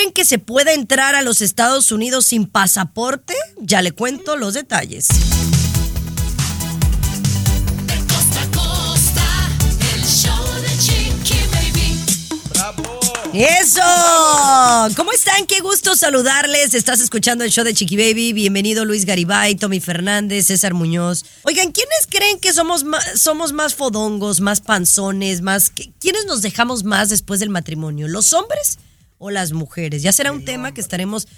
creen que se pueda entrar a los Estados Unidos sin pasaporte? Ya le cuento los detalles. ¡Eso! ¿Cómo están? Qué gusto saludarles. Estás escuchando el show de Chiqui Baby. Bienvenido Luis Garibay, Tommy Fernández, César Muñoz. Oigan, ¿quiénes creen que somos más, somos más fodongos, más panzones, más... ¿Quiénes nos dejamos más después del matrimonio? ¿Los hombres o las mujeres? Ya será un tema que estaremos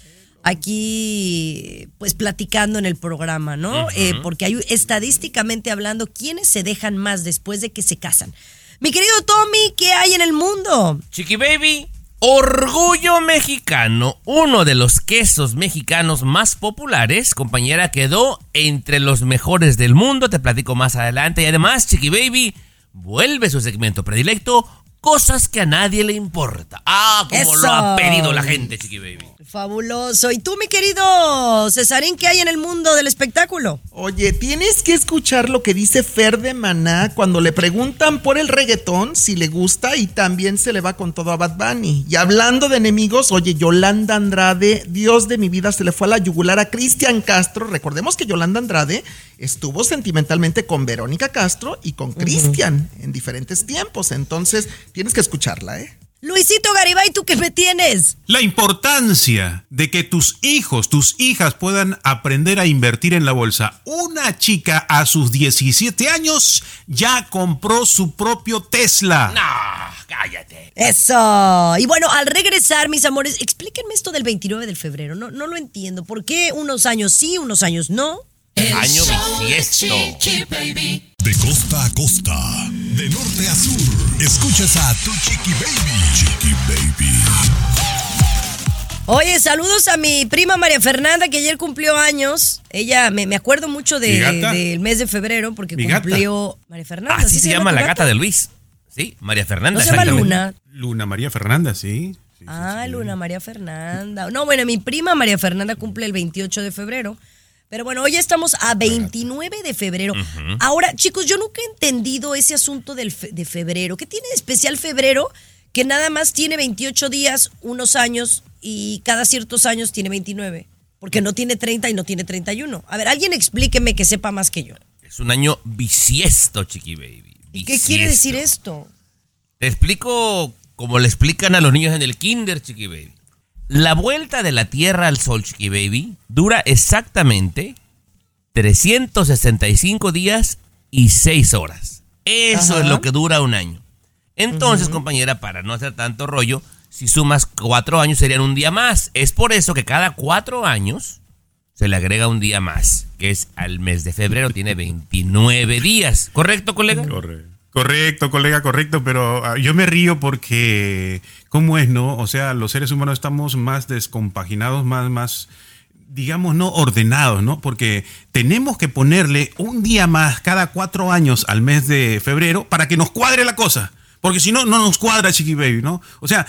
aquí pues platicando en el programa, ¿no? Eh, porque hay estadísticamente hablando, ¿quiénes se dejan más después de que se casan? Mi querido Tommy, ¿qué hay en el mundo? Chiqui Baby, Orgullo Mexicano, uno de los quesos mexicanos más populares, compañera, quedó entre los mejores del mundo, te platico más adelante. Y además, Chiqui Baby vuelve su segmento predilecto, cosas que a nadie le importa. Ah, como lo ha pedido la gente, Chiqui Baby. Fabuloso. ¿Y tú, mi querido Cesarín, qué hay en el mundo del espectáculo? Oye, tienes que escuchar lo que dice Fer de Maná cuando le preguntan por el reggaetón, si le gusta, y también se le va con todo a Bad Bunny. Y hablando de enemigos, oye, Yolanda Andrade, Dios de mi vida, se le fue a la yugular a Cristian Castro. Recordemos que Yolanda Andrade estuvo sentimentalmente con Verónica Castro y con Cristian en diferentes tiempos. Entonces, tienes que escucharla, ¿eh? Luisito Garibay, ¿tú qué me tienes? La importancia de que tus hijos, tus hijas puedan aprender a invertir en la bolsa. Una chica a sus 17 años ya compró su propio Tesla. No, cállate. Eso. Y bueno, al regresar, mis amores, explíquenme esto del 29 de febrero. No, no lo entiendo. ¿Por qué unos años sí, unos años no? Año bisiesto. De costa a costa, de norte a sur, escuchas a tu chiqui baby. Chiqui baby. Oye, saludos a mi prima María Fernanda, que ayer cumplió años. Ella, me, me acuerdo mucho de- del mes de febrero, porque ¿Mi gata? cumplió María Fernanda. Así se llama la gata? gata de Luis. Sí, María Fernanda. ¿No se llama. Luna? Luna María Fernanda, sí. Sí, sí, Ah, sí. Luna María Fernanda. No, bueno, mi prima María Fernanda cumple el 28 de febrero. Pero bueno, hoy estamos a 29 de febrero. Ahora, chicos, yo nunca he entendido ese asunto del fe- de febrero. ¿Qué tiene de especial febrero? Que nada más tiene 28 días, unos años, y cada ciertos años tiene 29. Porque no tiene 30 y no tiene 31. A ver, alguien explíqueme que sepa más que yo. Es un año bisiesto, Chiqui Baby. ¿Y qué quiere decir esto? Te explico como le explican a los niños en el kinder, Chiqui Baby. La vuelta de la Tierra al Sol, Chiqui Baby, dura exactamente 365 días y 6 horas. Eso Ajá. es lo que dura un año. Entonces, compañera, para no hacer tanto rollo, si sumas cuatro años serían un día más. Es por eso que cada cuatro años se le agrega un día más, que es al mes de febrero, tiene 29 días. ¿Correcto, colega? Correcto. Correcto, colega, correcto, pero ah, yo me río porque, ¿cómo es, no? O sea, los seres humanos estamos más descompaginados, más, más, digamos, no ordenados, ¿no? Porque tenemos que ponerle un día más cada cuatro años al mes de febrero para que nos cuadre la cosa. Porque si no, no nos cuadra, Chiqui Baby, ¿no? O sea,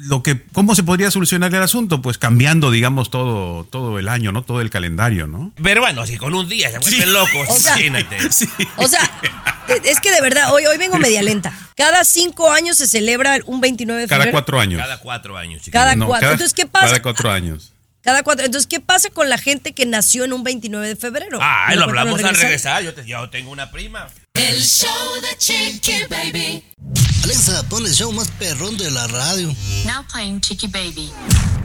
lo que, ¿cómo se podría solucionar el asunto? Pues cambiando, digamos, todo, todo el año, ¿no? Todo el calendario, ¿no? Pero bueno, si con un día se vuelven locos, O sea. Sí. O sea, es que de verdad, hoy, hoy vengo media lenta. Cada cinco años se celebra un 29 de febrero. Cada cuatro años. Cada cuatro años, Chiqui Cada. No, cuatro. cada- Entonces, ¿qué pasa? Cada cuatro años. Cada cuatro. Entonces, ¿qué pasa con la gente que nació en un 29 de febrero? Ah, ¿Me lo hablamos al regresar? regresar. Yo, te- yo tengo una prima. El show de Chiqui Baby. Alexa, pon el show más perrón de la radio. Now playing Chiqui Baby.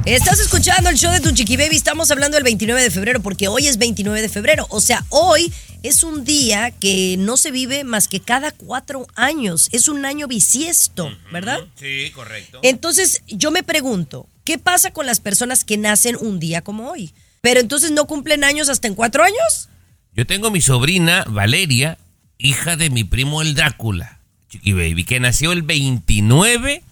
Estás escuchando el show de tu Chiqui Baby. Estamos hablando del 29 de febrero porque hoy es 29 de febrero. O sea, hoy es un día que no se vive más que cada cuatro años. Es un año bisiesto, ¿verdad? Sí, correcto. Entonces, yo me pregunto, ¿qué pasa con las personas que nacen un día como hoy? Pero entonces no cumplen años hasta en cuatro años. Yo tengo mi sobrina, Valeria, hija de mi primo el Drácula, Chiqui Baby, que nació el 29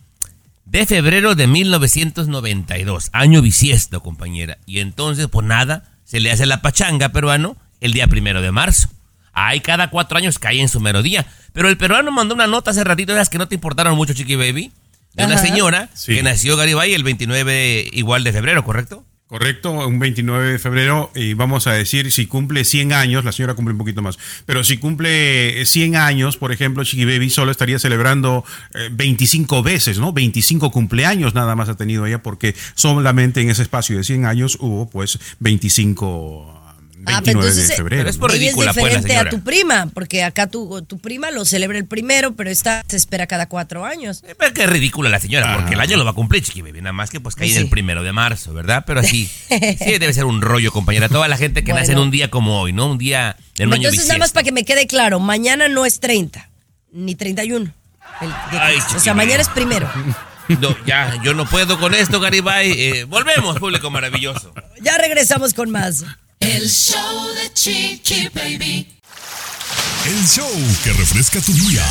de febrero de 1992, año bisiesto, compañera. Y entonces, pues nada, se le hace la pachanga peruano el día primero de marzo. Ahí cada cuatro años cae en su mero día. Pero el peruano mandó una nota hace ratito, esas que no te importaron mucho, Chiqui Baby, de una señora Sí. que nació Garibay el 29 igual de febrero, ¿correcto? Correcto, un 29 de febrero y vamos a decir si cumple 100 años, la señora cumple un poquito más, pero si cumple 100 años, por ejemplo, Chiqui Baby solo estaría celebrando eh, 25 veces, ¿no? 25 cumpleaños nada más ha tenido ella porque solamente en ese espacio de 100 años hubo pues 25 Ah, pero 29 entonces, de febrero. pero es por ridícula, es pues, la diferente a tu prima, porque acá tu, tu prima lo celebra el primero, pero esta se espera cada cuatro años. Eh, Pero qué ridícula la señora, Ah. porque el año lo va a cumplir, Chiqui Baby. Nada más que pues cae Sí. en el primero de marzo, ¿verdad? Pero así, sí debe ser un rollo, compañera. Toda la gente que nace en un día como hoy, ¿no? Un día en un año Entonces, nada más para que me quede claro, mañana no es 30, ni 31. El Ay, o sea, mañana es primero. No, ya, yo no puedo con esto, Garibay. Eh, volvemos, público maravilloso. Ya regresamos con más. El show de Chiqui Baby. El show que refresca tu día.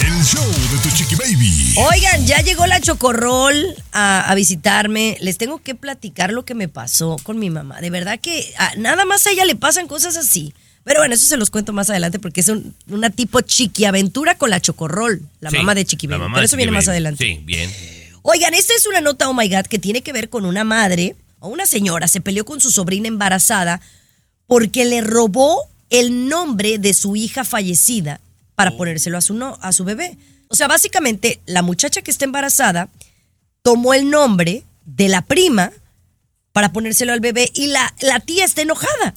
El show de tu chiqui baby. Oigan, ya llegó la Chocorrol a, a visitarme. Les tengo que platicar lo que me pasó con mi mamá. De verdad que a- nada más a ella le pasan cosas así. Pero bueno, eso se los cuento más adelante porque es un- una tipo chiqui aventura con la Chocorrol, la Sí, mamá de Chiqui la Baby. mamá Pero de eso Chiqui viene más Baby. adelante. Sí, bien. Oigan, esta es una nota, oh my God, que tiene que ver con una madre o una señora. Se peleó con su sobrina embarazada porque le robó el nombre de su hija fallecida para ponérselo a su, no, a su bebé. O sea, básicamente, la muchacha que está embarazada tomó el nombre de la prima para ponérselo al bebé y la, la tía está enojada.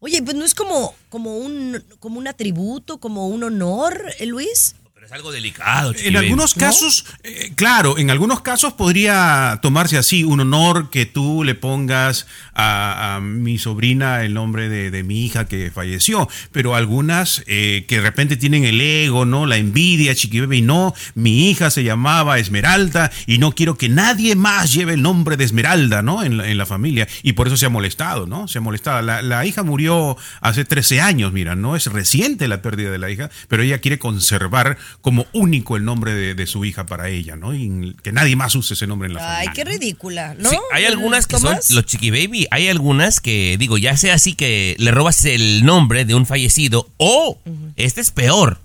Oye, pues no es como, como, un, como un atributo, como un honor, eh, Luis. Es algo delicado, En algunos casos, eh, claro, en algunos casos podría tomarse así un honor que tú le pongas a, a mi sobrina el nombre de, de mi hija que falleció, pero algunas eh, que de repente tienen el ego, ¿no? La envidia, chiquibebe, y no, mi hija se llamaba Esmeralda y no quiero que nadie más lleve el nombre de Esmeralda, ¿no? En la, en la familia, y por eso se ha molestado, ¿no? Se ha molestado. La, la hija murió hace 13 años, mira, no es reciente la pérdida de la hija, pero ella quiere conservar como único el nombre de, de su hija para ella, ¿no? Y que nadie más use ese nombre en la Ay, familia. qué ¿no? ridícula, ¿no? Sí, hay algunas que son los chiqui baby, hay algunas que digo, ya sea así que le robas el nombre de un fallecido o este es peor,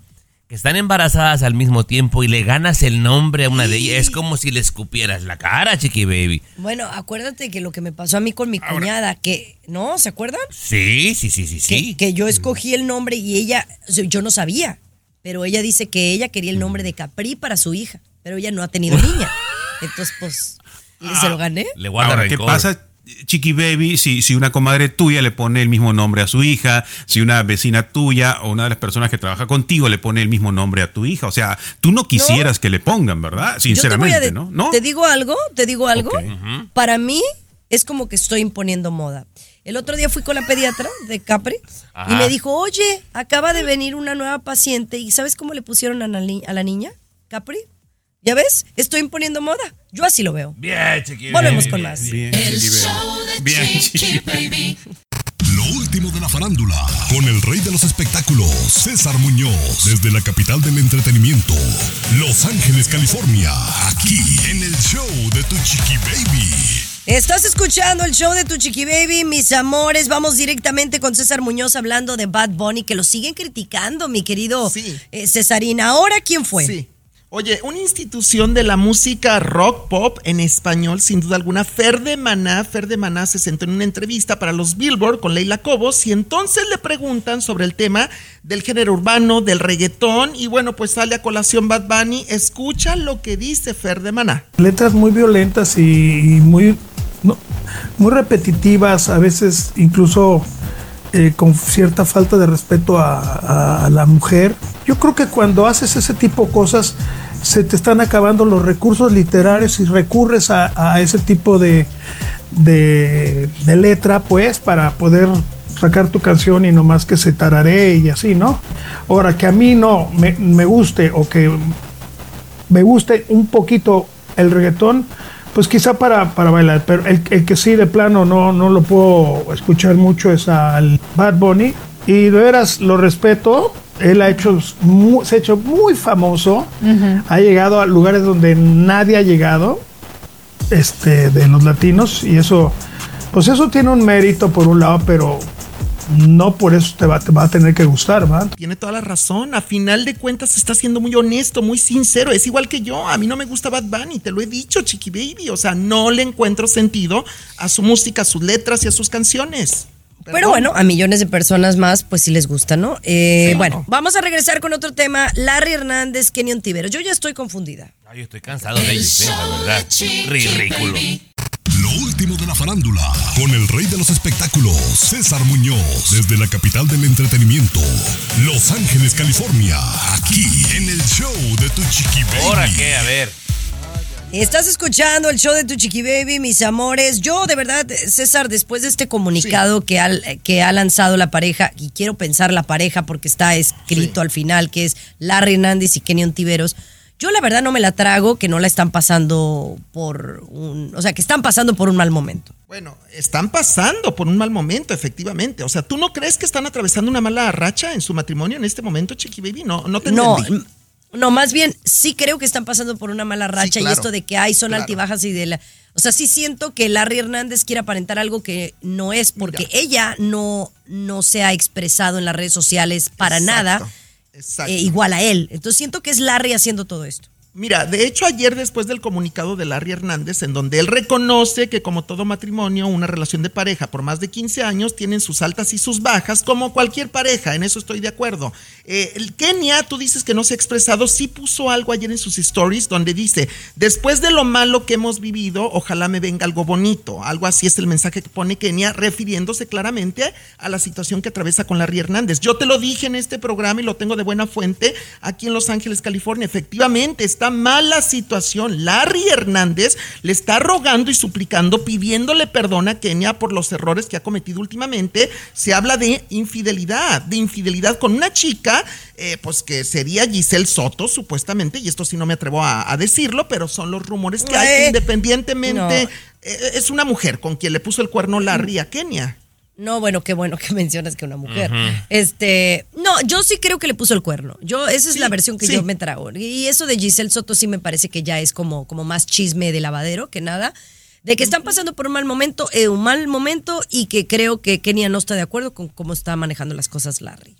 que están embarazadas al mismo tiempo y le ganas el nombre a una de ellas, es como si le escupieras la cara, chiqui baby. Bueno, acuérdate que lo que me pasó a mí con mi cuñada, que, ¿no? ¿Se acuerdan? Sí, sí, sí, sí, Que, sí. que yo escogí el nombre y ella, yo no sabía, pero ella dice que ella quería el nombre de Capri para su hija, pero ella no ha tenido niña. Entonces, pues, ¿y se lo gané. Le guarda Ahora, ¿qué pasa, Chiqui Baby, si, si una comadre tuya le pone el mismo nombre a su hija, si una vecina tuya o una de las personas que trabaja contigo le pone el mismo nombre a tu hija? O sea, tú no quisieras que le pongan, ¿verdad? Te Sinceramente, de- ¿no? ¿No? Te digo algo, te digo algo. Para mí es como que estoy imponiendo moda. El otro día fui con la pediatra de Capri y me dijo, oye, acaba de venir una nueva paciente y ¿sabes cómo le pusieron a la, ni- a la niña? Capri. ¿Ya ves? Estoy imponiendo moda. Yo así lo veo. Bien, chiqui Volvemos con más. Bien, El show de Bien, Chiqui Baby. Lo último de la farándula, con el rey de los espectáculos, César Muñoz, desde la capital del entretenimiento, Los Ángeles, California, aquí en el show de tu chiqui baby. Estás escuchando el show de tu chiqui baby, mis amores. Vamos directamente con César Muñoz hablando de Bad Bunny, que lo siguen criticando, mi querido Sí. eh, Cesarín. Ahora, ¿quién fue? Sí. Oye, una institución de la música rock pop en español, sin duda alguna, Fer de Maná. Fer de Maná se sentó en una entrevista para los Billboard con Leila Cobos y entonces le preguntan sobre el tema del género urbano, del reggaetón y bueno, pues sale a colación Bad Bunny. Escucha lo que dice Fer de Maná. letras muy violentas y, y muy, no, muy repetitivas, a veces incluso eh, con cierta falta de respeto a, la mujer. Yo creo que cuando haces ese tipo de cosas se te están acabando los recursos literarios y recurres a, ese tipo de, letra, pues, para poder sacar tu canción y no más que se tararee y así, ¿no? Ahora, que a mí no me, me guste o que me guste un poquito el reggaetón, pues quizá para, para bailar, pero el, el que sí de plano no, no lo puedo escuchar mucho es al Bad Bunny. Y de veras lo respeto, él ha hecho, se ha hecho muy famoso, ha llegado a lugares donde nadie ha llegado, este, de los latinos, y eso, pues eso tiene un mérito por un lado, pero no por eso te va, te va a tener que gustar, ¿va? Tiene toda la razón. A final de cuentas está siendo muy honesto, muy sincero. Es igual que yo. A mí no me gusta Bad Bunny, te lo he dicho, Chiqui Baby. O sea, no le encuentro sentido a su música, a sus letras y a sus canciones. Pero bueno, a millones de personas más, pues sí les gusta, ¿no? Eh, Bueno, vamos a regresar con otro tema. Larry Hernández, Kenny Ontiveros. Yo ya estoy confundida. Ay, estoy cansado de ellos, eh, la verdad. Ridículo. Lo último de la farándula, con el rey de los espectáculos, César Muñoz, desde la capital del entretenimiento, Los Ángeles, California, aquí en el show de Tu Chiqui Baby. ¿Ahora qué? A ver. Estás escuchando el show de tu chiqui baby, mis amores. Yo, de verdad, César, después de este comunicado que, ha, que ha lanzado la pareja, y quiero pensar la pareja porque está escrito al final, que es Larry Hernández y Kenny Ontiveros, yo la verdad no me la trago que no la están pasando por un. O sea, que están pasando por un mal momento. Bueno, están pasando por un mal momento, efectivamente. O sea, ¿tú no crees que están atravesando una mala racha en su matrimonio en este momento, Chiqui Baby? No, no te No, entendí. no, más bien sí creo que están pasando por una mala racha y claro, esto de que hay son claro. altibajas y de la... O sea, sí siento que Larry Hernández quiere aparentar algo que no es porque Mira. ella no, no se ha expresado en las redes sociales para Exacto, nada. Eh, igual a él. Entonces siento que es Larry haciendo todo esto. Mira, de hecho ayer después del comunicado de Larry Hernández, en donde él reconoce que como todo matrimonio, una relación de pareja por más de 15 años tienen sus altas y sus bajas, como cualquier pareja, en eso estoy de acuerdo. Eh, Kenia, tú dices que no se ha expresado, sí puso algo ayer en sus stories donde dice, después de lo malo que hemos vivido, ojalá me venga algo bonito. Algo así es el mensaje que pone Kenia, refiriéndose claramente a la situación que atraviesa con Larry Hernández. Yo te lo dije en este programa y lo tengo de buena fuente aquí en Los Ángeles, California. Efectivamente, está mala situación. Larry Hernández le está rogando y suplicando, pidiéndole perdón a Kenia por los errores que ha cometido últimamente. Se habla de infidelidad, de infidelidad con una chica, eh, pues que sería Giselle Soto, supuestamente, y esto sí no me atrevo a, a decirlo, pero son los rumores que hay, Eh, independientemente. no. eh, es una mujer con quien le puso el cuerno Larry a Kenia. No, bueno, qué bueno que mencionas que una mujer. Este, no, yo sí creo que le puso el cuerno. Yo, esa es Sí, la versión que sí. yo me trago. Y eso de Giselle Soto sí me parece que ya es como, como más chisme de lavadero que nada. De que están pasando por un mal momento, eh, un mal momento, y que creo que Kenia no está de acuerdo con cómo está manejando las cosas Larry.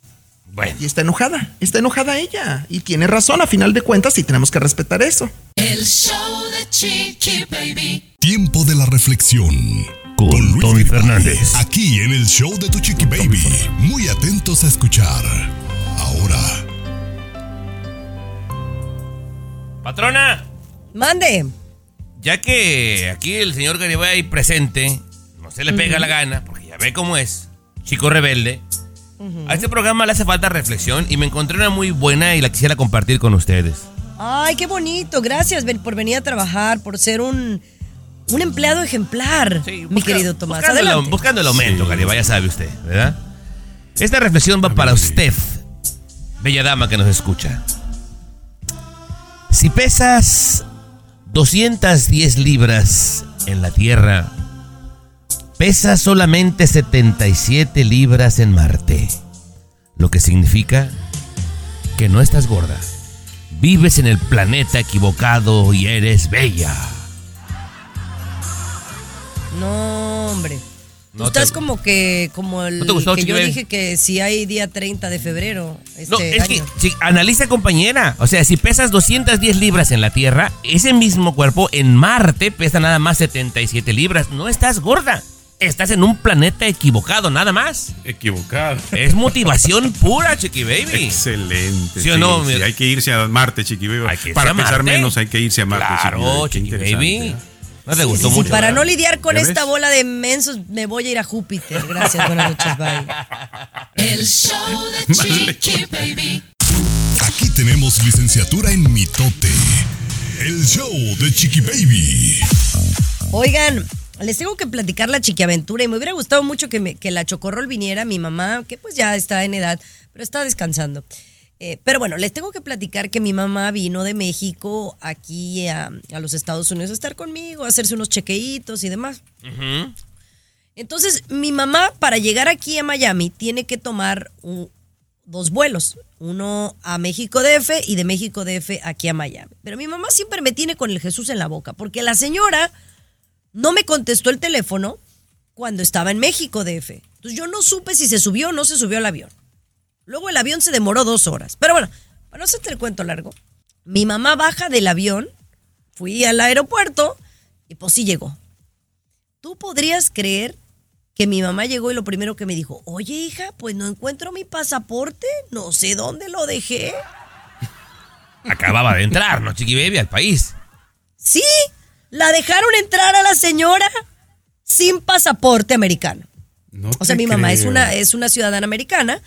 Bueno. Y está enojada, está enojada ella. Y tiene razón, a final de cuentas, y tenemos que respetar eso. El show de Chiqui Baby. Tiempo de la reflexión. Con Luis Tommy Fernández. Aquí en el show de Tu Chiqui Baby. Muy atentos a escuchar. Ahora. Patrona, Mande. ya que aquí el señor Garibay presente no se le pega la gana, porque ya ve cómo es, chico rebelde, a este programa le hace falta reflexión y me encontré una muy buena y la quisiera compartir con ustedes. Ay, qué bonito. Gracias por venir a trabajar, por ser un, un empleado ejemplar, mi busca- querido Tomás. Buscando el, Adelante. buscando el aumento, Garibay, ya sabe usted, ¿verdad? Esta reflexión va para usted, bella dama que nos escucha. Si pesas 210 libras en la Tierra, pesas solamente 77 libras en Marte, lo que significa que no estás gorda. Vives en el planeta equivocado y eres bella. No, hombre. Tú No estás te- como que, como el ¿No te gustó, que yo dije que si hay día 30 de febrero este No, es año. que, sí, analiza compañera. O sea, si pesas 210 libras en la Tierra, ese mismo cuerpo en Marte pesa nada más 77 libras. No estás gorda. Estás en un planeta equivocado, nada más. Equivocado. Es motivación pura, Chiqui Baby. Excelente. ¿Sí o no? sí, hay que irse a Marte, Chiqui Baby. Hay que irse Para a pesar Marte. menos hay que irse a Marte, Claro, Chiqui Chiqui Baby. Qué Baby. Interesante. ¿No te gustó Sí, mucho? para verdad? no lidiar con ¿Ya esta ves? bola de mensos, me voy a ir a Júpiter. Gracias, buenas noches, bye. El show de Chiqui Baby. Aquí tenemos licenciatura en mitote. El show de Chiqui Baby. Oigan, les tengo que platicar la chiquiaventura y me hubiera gustado mucho que, me- que la chocorrol viniera, mi mamá, que pues ya está en edad, pero está descansando. Eh, pero bueno, les tengo que platicar que mi mamá vino de México aquí a, a los Estados Unidos a estar conmigo, a hacerse unos chequeitos y demás. Entonces, mi mamá para llegar aquí a Miami tiene que tomar dos vuelos, uno a México DF y de México DF aquí a Miami. Pero mi mamá siempre me tiene con el Jesús en la boca, porque la señora no me contestó el teléfono cuando estaba en México DF. Entonces yo no supe si se subió o no se subió al avión. Luego el avión se demoró dos horas. Pero bueno, para no hacerte el cuento largo, mi mamá baja del avión, fui al aeropuerto y pues sí llegó. ¿Tú podrías creer que mi mamá llegó y lo primero que me dijo, oye hija, pues no encuentro mi pasaporte, no sé dónde lo dejé? Acababa de entrar, ¿no, Chiqui Baby, al país? Sí, la dejaron entrar a la señora sin pasaporte americano. No O sea, mi mamá es una, es una ciudadana americana,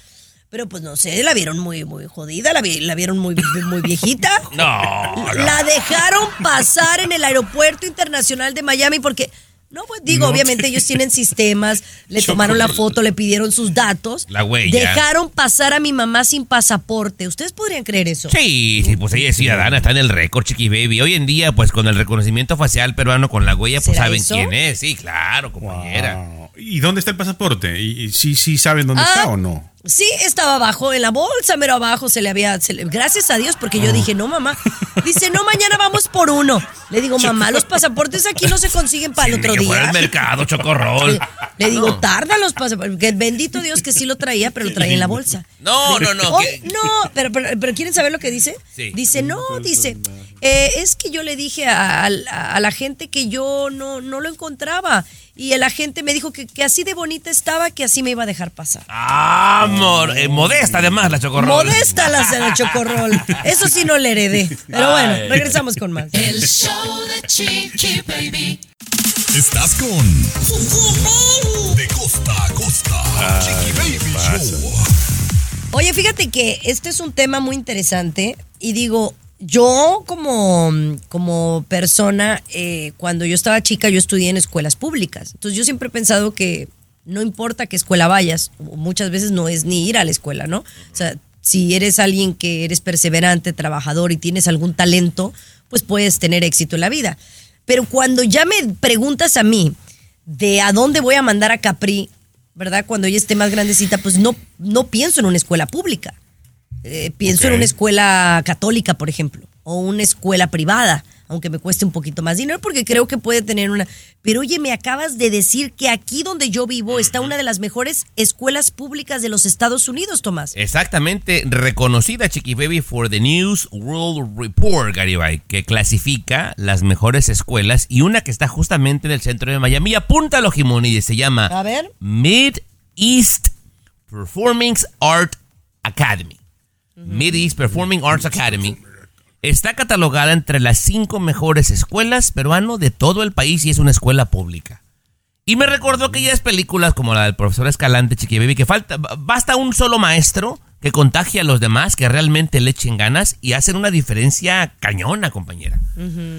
pero pues no sé, la vieron muy, muy jodida, la, vi- la vieron muy, muy viejita. No, no. La dejaron pasar en el aeropuerto internacional de Miami porque, no, pues digo, No obviamente te- ellos tienen sistemas, le tomaron la foto, le pidieron sus datos. La huella. Dejaron pasar a mi mamá sin pasaporte. ¿Ustedes podrían creer eso? Sí, sí, pues ella es ciudadana, está en el récord, Chiqui Baby. Hoy en día, pues con el reconocimiento facial peruano con la huella, pues ¿Será saben eso? quién es. Sí, claro, compañera. Wow. ¿Y dónde está el pasaporte? ¿Y, y sí, sí saben dónde Ah. está o no? Sí, estaba abajo en la bolsa, pero abajo se le había. se le- gracias a Dios, porque Ah. yo dije, no, mamá. Dice, no, mañana vamos por uno. Le digo, mamá, los pasaportes aquí no se consiguen para el Sí, otro que fuera día. al mercado, chocorrol. Le, le digo, tarda los pasaportes. Que bendito Dios que sí lo traía, pero lo traía en la bolsa. No, no, no. Oh, que- no, pero, pero, pero ¿quieren saber lo que dice? Sí. Dice, no, dice, eh, es que yo le dije a, a- a la gente que yo no, no lo encontraba. Y el agente me dijo que, que así de bonita estaba que así me iba a dejar pasar. Amor, eh, modesta además la chocorrol. Modesta la de la chocorrol. Eso sí no le heredé. Pero bueno, regresamos con más. El show de Chiqui Baby. Estás con De costa a costa. Chiqui Baby Show. Oye, fíjate que este es un tema muy interesante y digo, yo como, como persona, eh, cuando yo estaba chica, yo estudié en escuelas públicas. Entonces yo siempre he pensado que no importa qué escuela vayas, muchas veces no es ni ir a la escuela, ¿no? O sea, si eres alguien que eres perseverante, trabajador y tienes algún talento, pues puedes tener éxito en la vida. Pero cuando ya me preguntas a mí de a dónde voy a mandar a Capri, ¿verdad? Cuando ella esté más grandecita, pues no, no pienso en una escuela pública. Eh, pienso en una escuela católica, por ejemplo, o una escuela privada, aunque me cueste un poquito más dinero, porque creo que puede tener una... Pero oye, me acabas de decir que aquí donde yo vivo está una de las mejores escuelas públicas de los Estados Unidos, Tomás. Exactamente, reconocida Chiqui Baby for the News World Report, Garibay, que clasifica las mejores escuelas y una que está justamente en el centro de Miami. Apúntalo, Jimoni, se llama A ver. Mid East Performing Art Academy. Mid East Performing Arts Academy. Está catalogada entre las cinco mejores escuelas peruano de todo el país y es una escuela pública. Y me recordó aquellas películas como la del profesor Escalante, Chiqui Baby, que falta, basta un solo maestro que contagie a los demás, que realmente le echen ganas y hacen una diferencia cañona, compañera.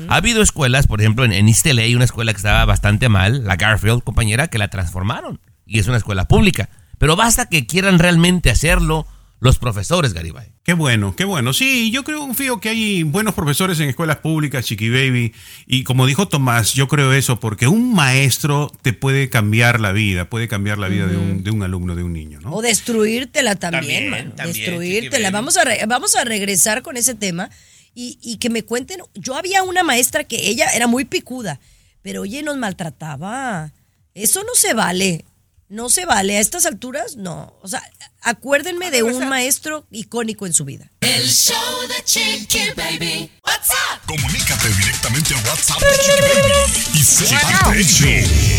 Ha habido escuelas, por ejemplo, en, en East LA, una escuela que estaba bastante mal, la Garfield, compañera, que la transformaron. Y es una escuela pública. Pero basta que quieran realmente hacerlo los profesores, Garibay. Qué bueno, qué bueno. Sí, yo creo, confío que hay buenos profesores en escuelas públicas, Chiqui Baby. Y como dijo Tomás, yo creo eso, porque un maestro te puede cambiar la vida, puede cambiar la vida de, un, de un alumno, de un niño, ¿no? O destruírtela también, También, mano. también, destruírtela. Vamos a, re- vamos a regresar con ese tema y, y que me cuenten. Yo había una maestra que ella era muy picuda, pero oye, nos maltrataba. Eso no se vale. No se vale. A estas alturas, no. O sea, acuérdenme de un maestro icónico en su vida. El show de Chiqui Baby. What's up? Comunícate directamente a WhatsApp de Chiqui Baby y sé parte del show.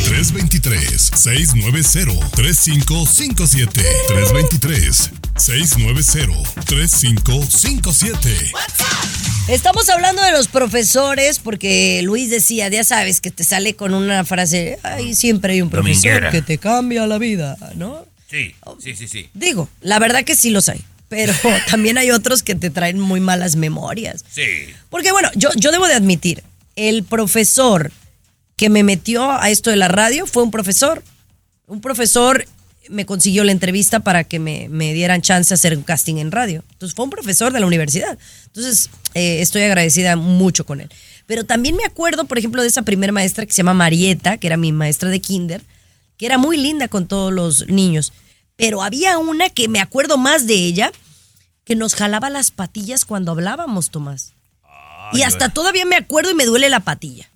323-690-3557. 323-690-3557. Estamos hablando de los profesores porque Luis decía, ya sabes, que te sale con una frase, ay, siempre hay un profesor Dominguera. que te cambia la vida, ¿no? Sí, sí, sí, sí. Digo, la verdad que sí los hay, pero también hay otros que te traen muy malas memorias. Sí. Porque bueno, yo, yo debo de admitir, el profesor que me metió a esto de la radio fue un profesor. Un profesor me consiguió la entrevista para que me, me dieran chance de hacer un casting en radio. Entonces fue un profesor de la universidad. Entonces eh, estoy agradecida mucho con él. Pero también me acuerdo, por ejemplo, de esa primera maestra que se llama Marieta, que era mi maestra de kinder, que era muy linda con todos los niños. Pero había una que me acuerdo más de ella, que nos jalaba las patillas cuando hablábamos, Tomás. y hasta todavía me acuerdo y me duele la patilla.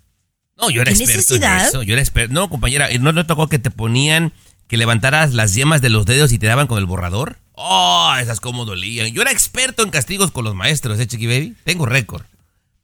No, yo era ¿Qué experto necesidad? en eso. Yo era experto. No, compañera, ¿no le tocó que te ponían que levantaras las yemas de los dedos y te daban con el borrador. Oh, esas como dolían. Yo era experto en castigos con los maestros, ¿eh, Chiqui Baby? Tengo récord.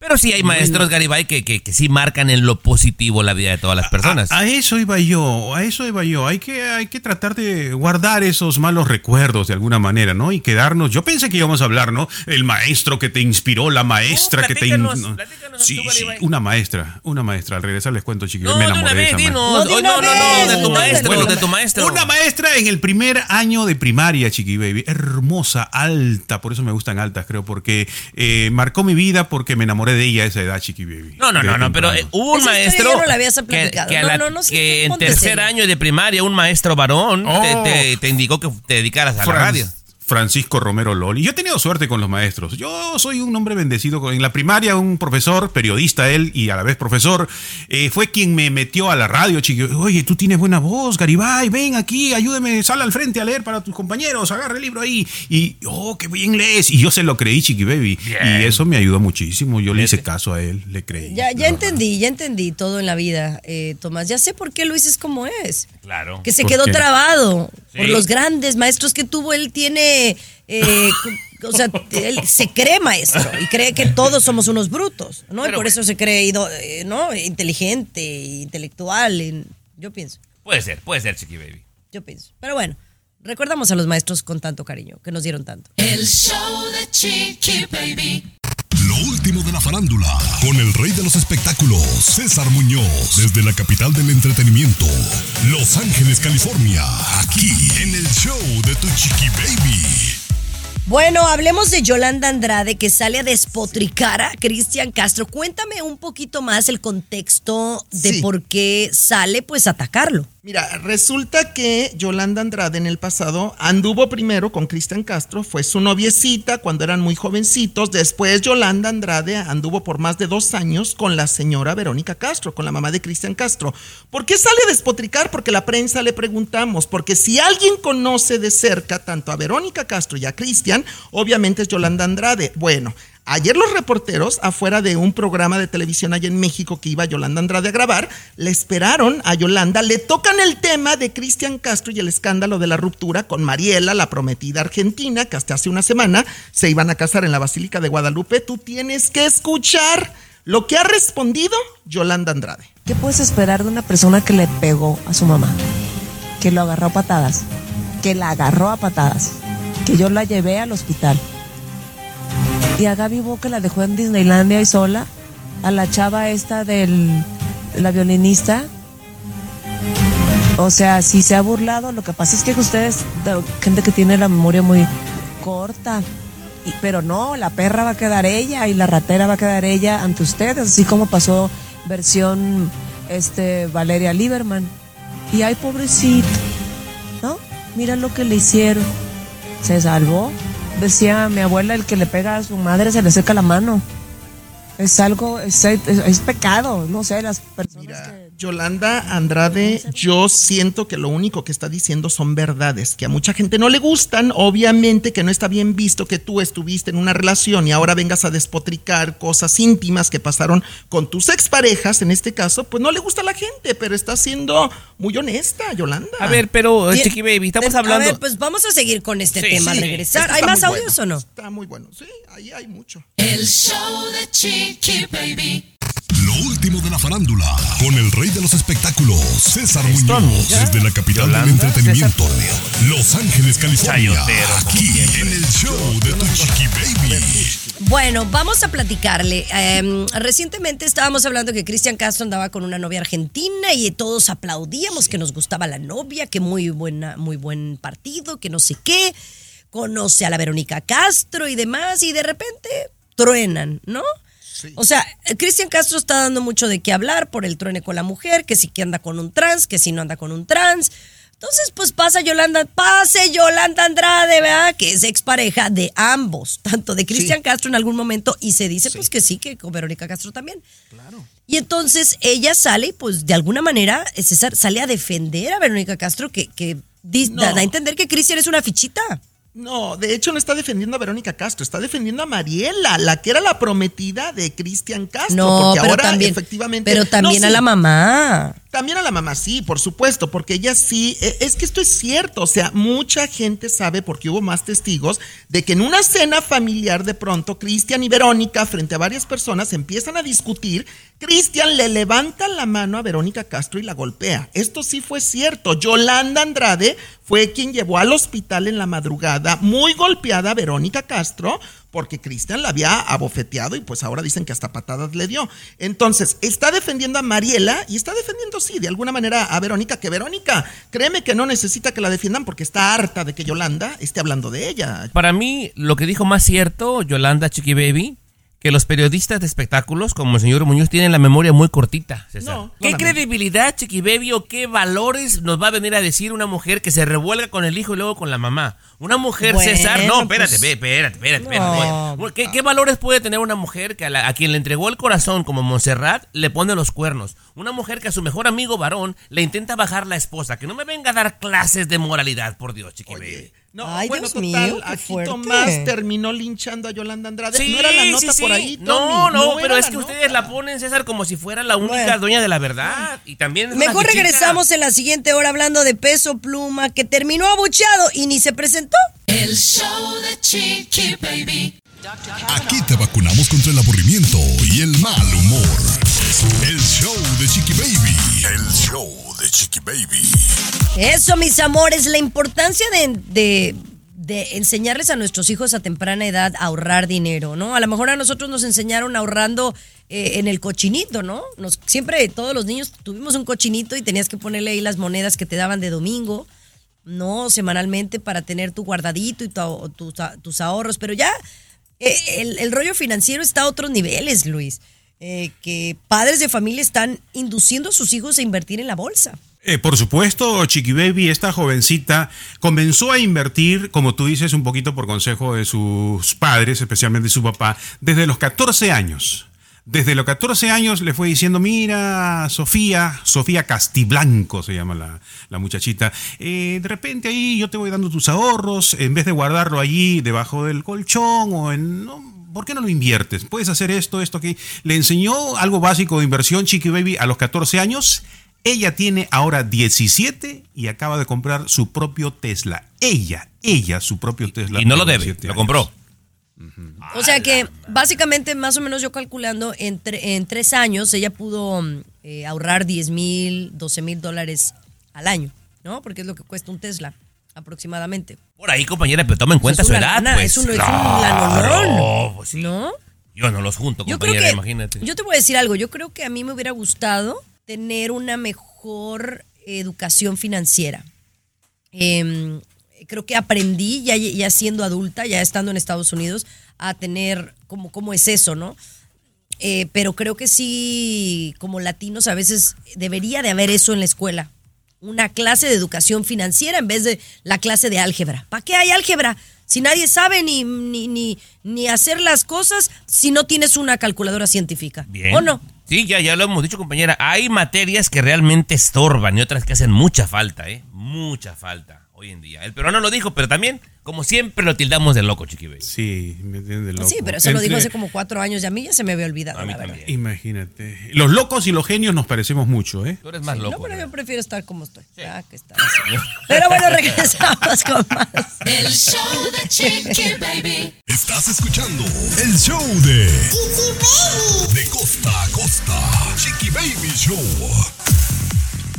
Pero sí hay maestros, Garibay, que, que, que sí marcan en lo positivo la vida de todas las personas. A, a eso iba yo, a eso iba yo. Hay que, hay que tratar de guardar esos malos recuerdos de alguna manera, ¿no? Y quedarnos. Yo pensé que íbamos a hablar, ¿no? El maestro que te inspiró, la maestra No, que te. in- platícanos, no. Sí, tú, sí, una maestra, una maestra. Al regresar les cuento, chiquillos. No, me de una enamoré de vez, esa maestra. dinos. No, de una no, no, no, de tu maestro, Bueno, de tu maestro. Una maestra en el primer año de primaria, Chiqui Baby. Hermosa, alta, por eso me gustan altas, creo, porque eh, marcó mi vida porque me enamoré de ella a esa edad, Chiqui Baby. No, no, no, no, pero eh, hubo un Esa historia maestro ya no la habías que, platicado. que a No, la- no, no, sí, que en ponte tercer serio. año de primaria un maestro varón te- Oh. te, te indicó que te dedicaras a la Fran- radio. Francisco Romero Loli. Yo he tenido suerte con los maestros. Yo soy un hombre bendecido. con- En la primaria, un profesor, periodista él y a la vez profesor, eh, fue quien me metió a la radio, chico. Oye, tú tienes buena voz, Garibay, ven aquí, ayúdeme, sal al frente a leer para tus compañeros, agarra el libro ahí. Y, oh, qué bien lees. Y yo se lo creí, Chiqui Baby. Bien. Y eso me ayudó muchísimo. Yo le hice caso a él, le creí. Ya, ya entendí, ya entendí todo en la vida, eh, Tomás. Ya sé por qué Luis es como es. Claro. Que se ¿Por quedó qué? trabado por los grandes maestros que tuvo. Él tiene, eh, o sea, él se cree maestro y cree que todos somos unos brutos, ¿no? y por bueno. eso se cree, ido- eh, ¿no? Inteligente, intelectual. en- yo pienso, Puede ser, puede ser, Chiqui Baby. yo pienso. Pero bueno, recordamos a los maestros con tanto cariño, que nos dieron tanto. El show de Chiqui Baby. Lo último de la farándula, con el rey de los espectáculos, César Muñoz, desde la capital del entretenimiento, Los Ángeles, California, aquí en el show de Tu Chiqui Baby. Bueno, hablemos de Yolanda Andrade que sale a despotricar a Cristian Castro. Cuéntame un poquito más el contexto de Sí. por qué sale pues a atacarlo. Mira, resulta que Yolanda Andrade en el pasado anduvo primero con Cristian Castro, fue su noviecita cuando eran muy jovencitos. Después Yolanda Andrade anduvo por más de dos años con la señora Verónica Castro, con la mamá de Cristian Castro. ¿Por qué sale a despotricar? Porque la prensa le preguntamos. Porque si alguien conoce de cerca tanto a Verónica Castro y a Cristian, obviamente es Yolanda Andrade. Bueno. Ayer los reporteros, afuera de un programa de televisión allá en México que iba Yolanda Andrade a grabar, le esperaron a Yolanda, le tocan el tema de Cristian Castro y el escándalo de la ruptura con Mariela, la prometida argentina, que hasta hace una semana se iban a casar en la Basílica de Guadalupe. Tú tienes que escuchar lo que ha respondido Yolanda Andrade. ¿Qué puedes esperar de una persona que le pegó a su mamá? Que lo agarró a patadas. Que la agarró a patadas. Que yo la llevé al hospital. Y a Gaby Bo que la dejó en Disneylandia y sola. A la chava esta del, de la violinista. O sea, si se ha burlado, lo que pasa es que ustedes, de- gente que tiene la memoria muy corta. Pero no, la perra va a quedar ella y la ratera va a quedar ella ante ustedes, así como pasó versión este Valeria Lieberman. Y ay, pobrecito, ¿no? Mira lo que le hicieron. Se salvó. Decía mi abuela, el que le pega a su madre se le seca la mano. Es algo, es, es- es pecado, no sé, las personas que... Yolanda Andrade, yo siento que lo único que está diciendo son verdades, que a mucha gente no le gustan, obviamente que no está bien visto que tú estuviste en una relación y ahora vengas a despotricar cosas íntimas que pasaron con tus exparejas, en este caso, pues no le gusta a la gente, pero está siendo muy honesta, Yolanda. A ver, pero. Chiqui Baby, estamos A hablando... ver, pues vamos a seguir con este Sí, tema sí. regresar. ¿Hay más audios bueno, o no? Está muy bueno, sí, ahí hay mucho. El show de Chiqui Baby. Lo último de la farándula, con el rey de los espectáculos, César Muñoz, desde la capital Yolanda, del entretenimiento, César Los Ángeles, California, Chayotero, aquí en el show de Tu Chiqui Baby. Bueno, vamos a platicarle. Eh, recientemente estábamos hablando que Cristian Castro andaba con una novia argentina y todos aplaudíamos que nos gustaba la novia, que muy buena, muy buen partido, que no sé qué. Conoce a la Verónica Castro y demás, y de repente truenan, ¿no? O sea, Cristian Castro está dando mucho de qué hablar por el truene con la mujer, que si que anda con un trans, que si no anda con un trans. Entonces, pues pasa Yolanda, pase Yolanda Andrade, ¿verdad? Que es expareja de ambos, tanto de Cristian Castro en algún momento, y se dice pues que sí, que con Verónica Castro también. Claro. Y entonces ella sale, y, pues de alguna manera, eh, César sale a defender a Verónica Castro, que, que No. da a entender que Cristian es una fichita. No, de hecho no está defendiendo a Verónica Castro, está defendiendo a Mariela, la que era la prometida de Cristian Castro. No, porque pero ahora también, efectivamente. pero también No, a sí. la mamá. También a la mamá, sí, por supuesto, porque ella sí, e- es que esto es cierto, o sea, mucha gente sabe, porque hubo más testigos, de que en una cena familiar de pronto, Cristian y Verónica, frente a varias personas, empiezan a discutir, Cristian le levanta la mano a Verónica Castro y la golpea. Esto sí fue cierto, Yolanda Andrade fue quien llevó al hospital en la madrugada, muy golpeada a Verónica Castro, porque Cristian la había abofeteado y pues ahora dicen que hasta patadas le dio. Entonces, está defendiendo a Mariela y está defendiendo, sí, de alguna manera a Verónica, que Verónica, créeme que no necesita que la defiendan porque está harta de que Yolanda esté hablando de ella. Para mí, lo que dijo más cierto, Yolanda Chiqui Baby, que los periodistas de espectáculos, como el señor Muñoz, tienen la memoria muy cortita. César. No, ¿Qué no credibilidad, Chiqui Baby, o qué valores nos va a venir a decir una mujer que se revuelga con el hijo y luego con la mamá? Una mujer, Bueno, César, no, espérate, pues- espérate, espérate, espérate. No. ¿Qué, qué valores puede tener una mujer que a, la- a quien le entregó el corazón, como Montserrat, le pone los cuernos? Una mujer que a su mejor amigo varón le intenta bajar la esposa. Que no me venga a dar clases de moralidad, por Dios, Chiqui Baby. No, Ay, bueno, Dios total, mío, qué aquí fuerte. Tomás terminó linchando a Yolanda Andrade. Sí, no era la nota sí, sí. por ahí, No, Tommy, no, pero es que nota. ustedes la ponen, César, como si fuera la única Bueno. dueña de la verdad. Y también Mejor regresamos en la siguiente hora hablando de peso pluma que terminó abucheado y ni se presentó. El show de Chiqui Baby. Aquí te vacunamos contra el aburrimiento y el mal humor. El show de Chiqui Baby. El show de Chiqui Baby. Eso, mis amores, la importancia de, de- enseñarles a nuestros hijos a temprana edad a ahorrar dinero, ¿no? A lo mejor a nosotros nos enseñaron ahorrando eh, en el cochinito, ¿no? Nos, siempre todos los niños tuvimos un cochinito y tenías que ponerle ahí las monedas que te daban de domingo, ¿no? Semanalmente para tener tu guardadito y tu- tus ahorros, pero ya eh, el, el rollo financiero está a otros niveles, Luis. Eh, que padres de familia están induciendo a sus hijos a invertir en la bolsa. Eh, por supuesto, Chiqui Baby, esta jovencita, comenzó a invertir, como tú dices, un poquito por consejo de sus padres, especialmente su papá, desde los 14 años. Desde los 14 años le fue diciendo, mira, Sofía, Sofía Castiblanco se llama la, la muchachita, eh, de repente ahí yo te voy dando tus ahorros, en vez de guardarlo allí debajo del colchón o en... ¿Por qué no lo inviertes? Puedes hacer esto, esto, que Le enseñó algo básico de inversión, Chiqui Baby, a los 14 años. Ella tiene ahora 17 y acaba de comprar su propio Tesla. Ella, ella, su propio Tesla. Y no lo debe, 17 lo compró. O sea que básicamente, más o menos yo calculando, en, tre- en tres años ella pudo mm, eh, ahorrar 10 mil, 12 mil dólares al año, ¿no? Porque es lo que cuesta un Tesla aproximadamente. Por ahí, compañera, pero toma en cuenta su edad, lana, pues. es un- es un Claro, pues sí. ¿No? Yo no los junto, Yo creo compañera, que, imagínate. yo te voy a decir algo, yo creo que a mí me hubiera gustado tener una mejor educación financiera. Em, creo que aprendí ya, ya siendo adulta, ya estando en Estados Unidos, a tener como cómo es eso, ¿no? Eh, pero creo que sí, como latinos, a veces debería de haber eso en la escuela. Una clase de educación financiera en vez de la clase de álgebra. ¿Para qué hay álgebra? Si nadie sabe ni, ni, ni, ni hacer las cosas si no tienes una calculadora científica. Bien. ¿O no? Sí, ya, ya lo hemos dicho, compañera. Hay materias que realmente estorban y otras que hacen mucha falta, ¿eh? Mucha falta hoy en día. El peruano lo dijo, pero también, como siempre, lo tildamos de loco, Chiqui Baby. Sí, me entiende loco. Sí, pero eso lo dijo hace como cuatro años y a mí ya se me había olvidado. A mí la verdad. también. Imagínate. Los locos y los genios nos parecemos mucho, ¿eh? Tú eres más No, loco. pero ¿verdad? yo prefiero estar como estoy. Ah, que así. Pero bueno, regresamos con más. El show de Chiqui Baby. Estás escuchando el show de Chiqui Baby. De costa a costa. Chiqui Baby Show.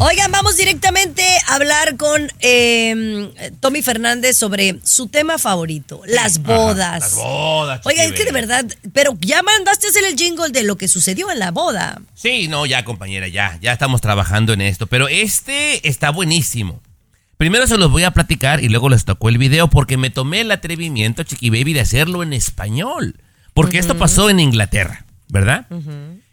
Oigan, vamos directamente a hablar con eh, Tommy Fernández sobre su tema favorito, las bodas. Las bodas, Oiga, Chiqui es que de verdad, pero ya mandaste a hacer el jingle de lo que sucedió en la boda. Sí, no, ya, compañera, ya, ya estamos trabajando en esto. Pero este está buenísimo. Primero se los voy a platicar y luego les tocó el video porque me tomé el atrevimiento, Chiqui Baby, de hacerlo en español. Porque esto pasó en Inglaterra, ¿verdad?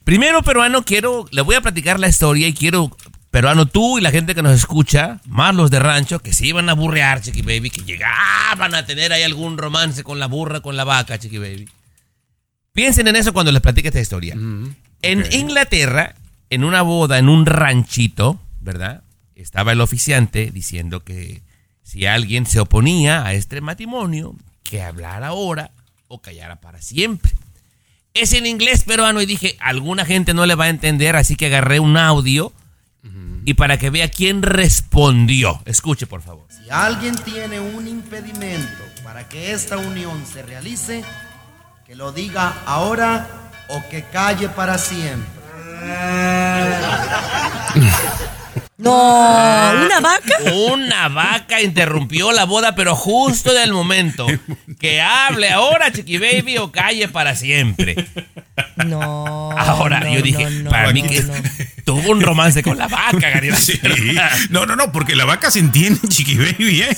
Primero, peruano, quiero, le voy a platicar la historia y quiero, peruano, tú y la gente que nos escucha, más los de rancho, que se iban a burrear, Chiqui Baby, que llegaban a tener ahí algún romance con la burra, con la vaca, Chiqui Baby. Piensen en eso cuando les platique esta historia. En Inglaterra, en una boda, en un ranchito, ¿verdad? Estaba el oficiante diciendo que si alguien se oponía a este matrimonio, que hablara ahora o callara para siempre. Es en inglés peruano y dije, alguna gente no le va a entender, así que agarré un audio y para que vea quién respondió. Escuche, por favor. Si alguien tiene un impedimento para que esta unión se realice, que lo diga ahora o que calle para siempre. No, ¿una vaca? Una vaca interrumpió la boda, pero justo en el momento. Que hable ahora, Chiqui Baby, o calle para siempre. No. Ahora, no, yo dije, no, no, para mí no, que no. tuvo un romance con la vaca. Sí. No, no, no, porque la vaca se entiende, chiqui baby, ¿eh?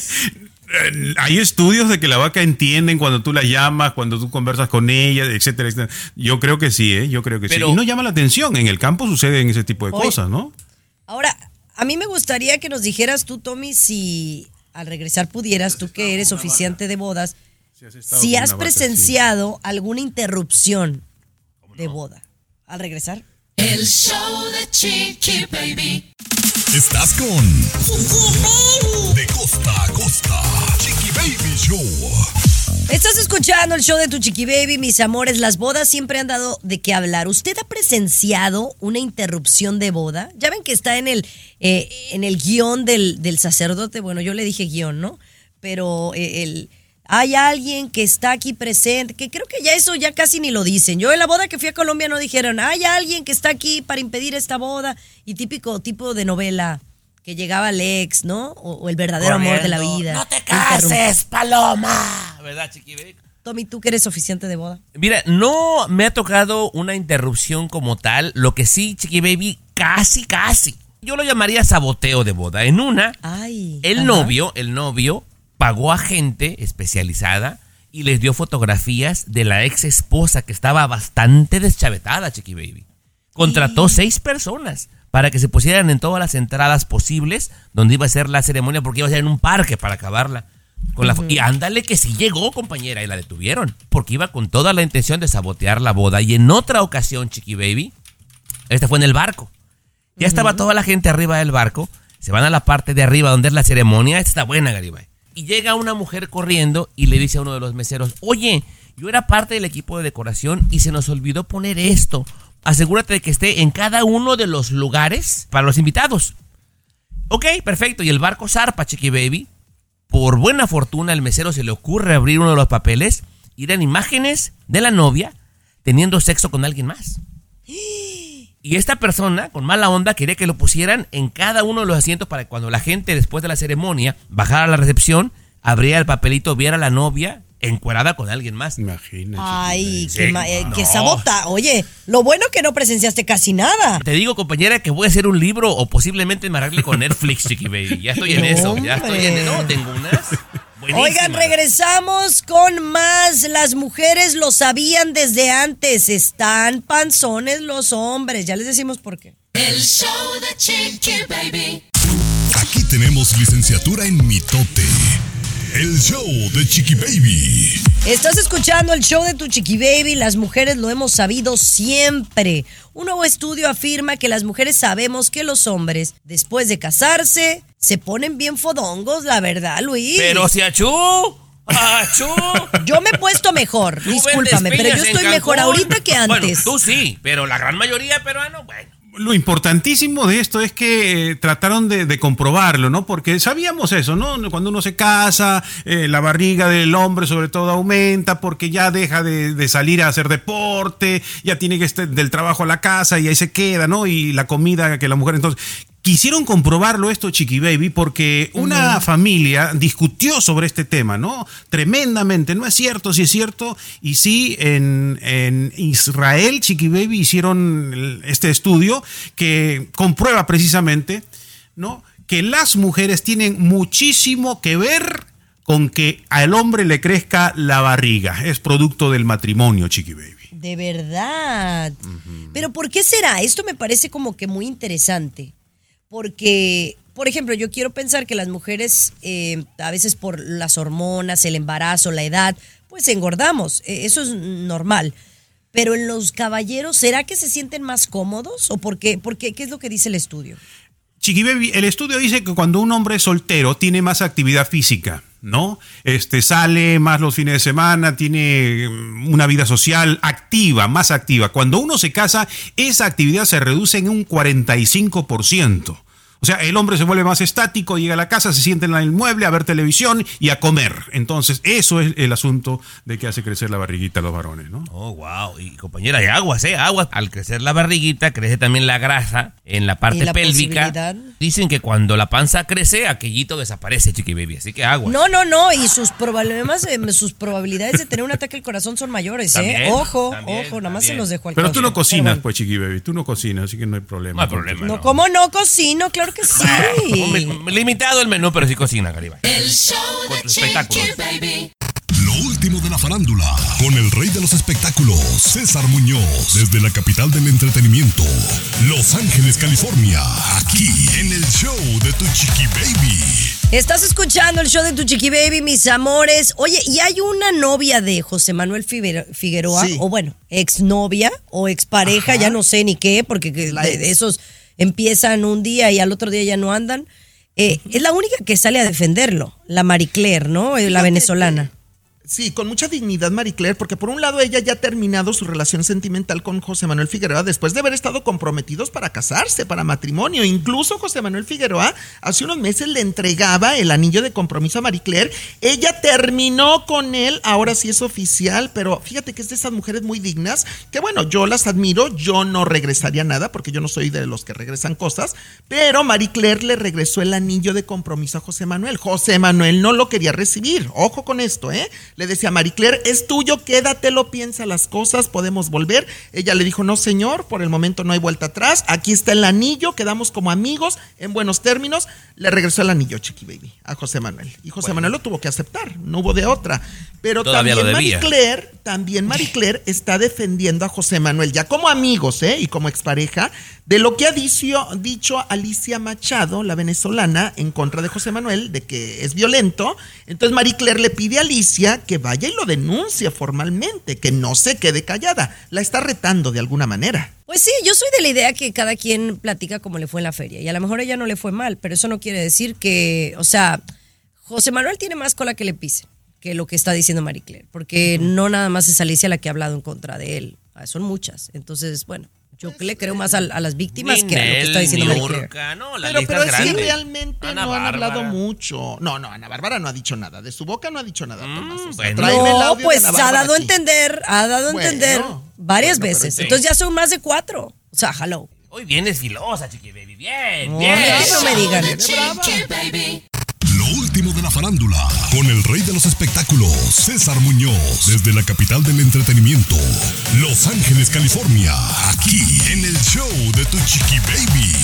Eh, Hay estudios de que la vaca entienden cuando tú la llamas, cuando tú conversas con ella, etcétera, etcétera. Yo creo que sí, ¿eh? Yo creo que Pero- sí. Y no llama la atención. En el campo suceden ese tipo de Oye. cosas, ¿no? Ahora, a mí me gustaría que nos dijeras tú, Tommy, si al regresar pudieras, tú que eres oficiante de bodas, si has vaca, presenciado alguna interrupción de boda al regresar. El show de Chiqui Baby. Estás con De costa a costa. Chiqui Baby Show. Estás escuchando el show de tu chiqui baby, mis amores. Las bodas siempre han dado de qué hablar. ¿Usted ha presenciado una interrupción de boda? Ya ven que está en el, eh, en el guion del, del sacerdote. Bueno, yo le dije guion, ¿no? Pero eh, el, hay alguien que está aquí presente, que creo que ya eso ya casi ni lo dicen. Yo en la boda que fui a Colombia no dijeron, hay alguien que está aquí para impedir esta boda. Y típico tipo de novela que llegaba el ex, ¿no? O, o el verdadero amor de la vida. No te cases, paloma. ¿Verdad, Chiqui Baby? Tommy, tú que eres oficiante de boda. Mira, no me ha tocado una interrupción como tal. Lo que sí, Chiqui Baby, casi, casi. Yo lo llamaría saboteo de boda. En una, Ay. el ajá. novio, el novio, pagó a gente especializada y les dio fotografías de la ex esposa que estaba bastante deschavetada, Chiqui Baby. Contrató seis personas para que se pusieran en todas las entradas posibles donde iba a ser la ceremonia porque iba a ser en un parque para acabarla. Con la Y ándale que sí llegó, compañera, y la detuvieron. Porque iba con toda la intención de sabotear la boda. Y en otra ocasión, Chiqui Baby, este fue en el barco. Ya estaba toda la gente arriba del barco. Se van a la parte de arriba donde es la ceremonia. Esta está buena, Garibay. Y llega una mujer corriendo y le dice a uno de los meseros, oye, yo era parte del equipo de decoración y se nos olvidó poner esto. Asegúrate de que esté en cada uno de los lugares para los invitados. Ok, perfecto. Y el barco zarpa, Chiqui Baby. Por buena fortuna, al mesero se le ocurre abrir uno de los papeles y eran imágenes de la novia teniendo sexo con alguien más. Y esta persona, con mala onda, quería que lo pusieran en cada uno de los asientos para que cuando la gente, después de la ceremonia, bajara a la recepción, abría el papelito, viera a la novia encuerada con alguien más. Imagínate. Ay, Sí, qué, ma- eh, no. qué sabota. Oye, lo bueno que no presenciaste casi nada. Te digo, compañera, que voy a hacer un libro o posiblemente enmarcarle con Netflix, Chiqui Baby. Ya estoy en eso, ya estoy en hombre. No, tengo unas. Oigan, regresamos con más. Las mujeres lo sabían desde antes. Están panzones los hombres. Ya les decimos por qué. El show de Chiqui Baby. Aquí tenemos licenciatura en mitote. El show de Chiqui Baby. Estás escuchando el show de tu chiqui baby. Las mujeres lo hemos sabido siempre. Un nuevo estudio afirma que las mujeres sabemos que los hombres, después de casarse, se ponen bien fodongos, la verdad, Luis. Pero si achú, achú. Yo me he puesto mejor, discúlpame, pero yo estoy mejor ahorita que Bueno, antes. tú sí, pero la gran mayoría peruano, bueno. Lo importantísimo de esto es que eh, trataron de, de comprobarlo, ¿no? Porque sabíamos eso, ¿no? Cuando uno se casa, eh, la barriga del hombre sobre todo aumenta porque ya deja de, de salir a hacer deporte, ya tiene que estar del trabajo a la casa y ahí se queda, ¿no? Y la comida que la mujer entonces... Quisieron comprobarlo esto, Chiqui Baby, porque una familia discutió sobre este tema, ¿no? Tremendamente. No es cierto, si es cierto. Y sí, en, en Israel, Chiqui Baby hicieron este estudio que comprueba precisamente, ¿no? Que las mujeres tienen muchísimo que ver con que al hombre le crezca la barriga. Es producto del matrimonio, Chiqui Baby. De verdad. Pero ¿por qué será? Esto me parece como que muy interesante. Porque, por ejemplo, yo quiero pensar que las mujeres, eh, a veces por las hormonas, el embarazo, la edad, pues engordamos. Eh, eso es normal. Pero en los caballeros, ¿será que se sienten más cómodos? ¿O por qué? ¿Por qué? ¿Qué es lo que dice el estudio? Chiqui Baby, el estudio dice que cuando un hombre es soltero tiene más actividad física, ¿no? Este sale más los fines de semana, tiene mm, una vida social activa, más activa. Cuando uno se casa, esa actividad se reduce en un 45%. O sea, el hombre se vuelve más estático, llega a la casa, se sienta en el mueble a ver televisión y a comer. Entonces, eso es el asunto de que hace crecer la barriguita a los varones, ¿no? Oh, wow. Y compañera, hay aguas, ¿eh? Aguas. Al crecer la barriguita, crece también la grasa en la parte ¿Y la pélvica. Dicen que cuando la panza crece, aquellito desaparece, chiqui baby. Así que aguas. No, no, no, y sus problemas, eh, sus probabilidades de tener un ataque al corazón son mayores, ¿eh? También, Ojo, también, ojo, nada más se los dejo al Pero tú no cocinas, bueno. pues, chiqui baby. Tú no cocinas, así que no hay problema. No hay problema. No, ¿cómo no cocino? Claro que sí. Limitado el menú, pero sí cocina, Garibay. El show Con de espectáculos. Baby. Lo último de la farándula, con el rey de los espectáculos, César Muñoz, desde la capital del entretenimiento, Los Ángeles, California, aquí en el show de Tu Chiqui Baby. Estás escuchando el show de tu chiqui baby, mis amores. Oye, y hay una novia de José Manuel Figuero- Figueroa, Sí. o bueno, exnovia o expareja, ya no sé ni qué, porque de esos empiezan un día y al otro día ya no andan. Eh, Es la única que sale a defenderlo, la Marie Claire, ¿no? Eh, La venezolana. Sí, con mucha dignidad Marie Claire, porque por un lado ella ya ha terminado su relación sentimental con José Manuel Figueroa después de haber estado comprometidos para casarse, para matrimonio. Incluso José Manuel Figueroa hace unos meses le entregaba el anillo de compromiso a Marie Claire. Ella terminó con él, ahora sí es oficial, pero fíjate que es de esas mujeres muy dignas, que bueno, yo las admiro, yo no regresaría nada, porque yo no soy de los que regresan cosas, pero Marie Claire le regresó el anillo de compromiso a José Manuel. José Manuel no lo quería recibir, ojo con esto, ¿eh? Le decía a Marie Claire, es tuyo, quédatelo, piensa las cosas, podemos volver. Ella le dijo, no señor, por el momento no hay vuelta atrás, aquí está el anillo, quedamos como amigos, en buenos términos. Le regresó el anillo, Chiqui Baby, a José Manuel. Y José Manuel lo tuvo que aceptar, no hubo de otra. Pero Todavía también Marie. Claire, también Marie Claire está defendiendo a José Manuel, ya como amigos, ¿eh? Y como expareja, de lo que ha dicho, dicho Alicia Machado, la venezolana, en contra de José Manuel, de que es violento. Entonces Marie Claire le pide a Alicia que vaya y lo denuncie formalmente, que no se quede callada. La está retando de alguna manera. Pues sí, yo soy de la idea que cada quien platica como le fue en la feria. Y a lo mejor a ella no le fue mal, pero eso no quiere decir que, o sea, José Manuel tiene más cola que le pise que lo que está diciendo Marie Claire. Porque no nada más es Alicia la que ha hablado en contra de él. Son muchas. Entonces, bueno, yo le creo más a, a las víctimas que a lo que está diciendo. Niurka, no, la Pero, pero es que realmente Ana no han hablado mucho. No, no, Ana Bárbara no ha dicho nada. De su boca no ha dicho nada, Tomás. O sea, bueno. tráeme el No, pues Ana ha dado a entender, ha dado a Bueno, entender varias bueno, veces. sí. Entonces ya son más de cuatro. O sea, hello. Hoy vienes filosa, chiqui baby. Bien, No, bien. no me digan. Chiqui Baby. Lo último de la farándula, con el rey de los espectáculos, César Muñoz, desde la capital del entretenimiento, Los Ángeles, California, aquí en el show de Tu Chiqui Baby.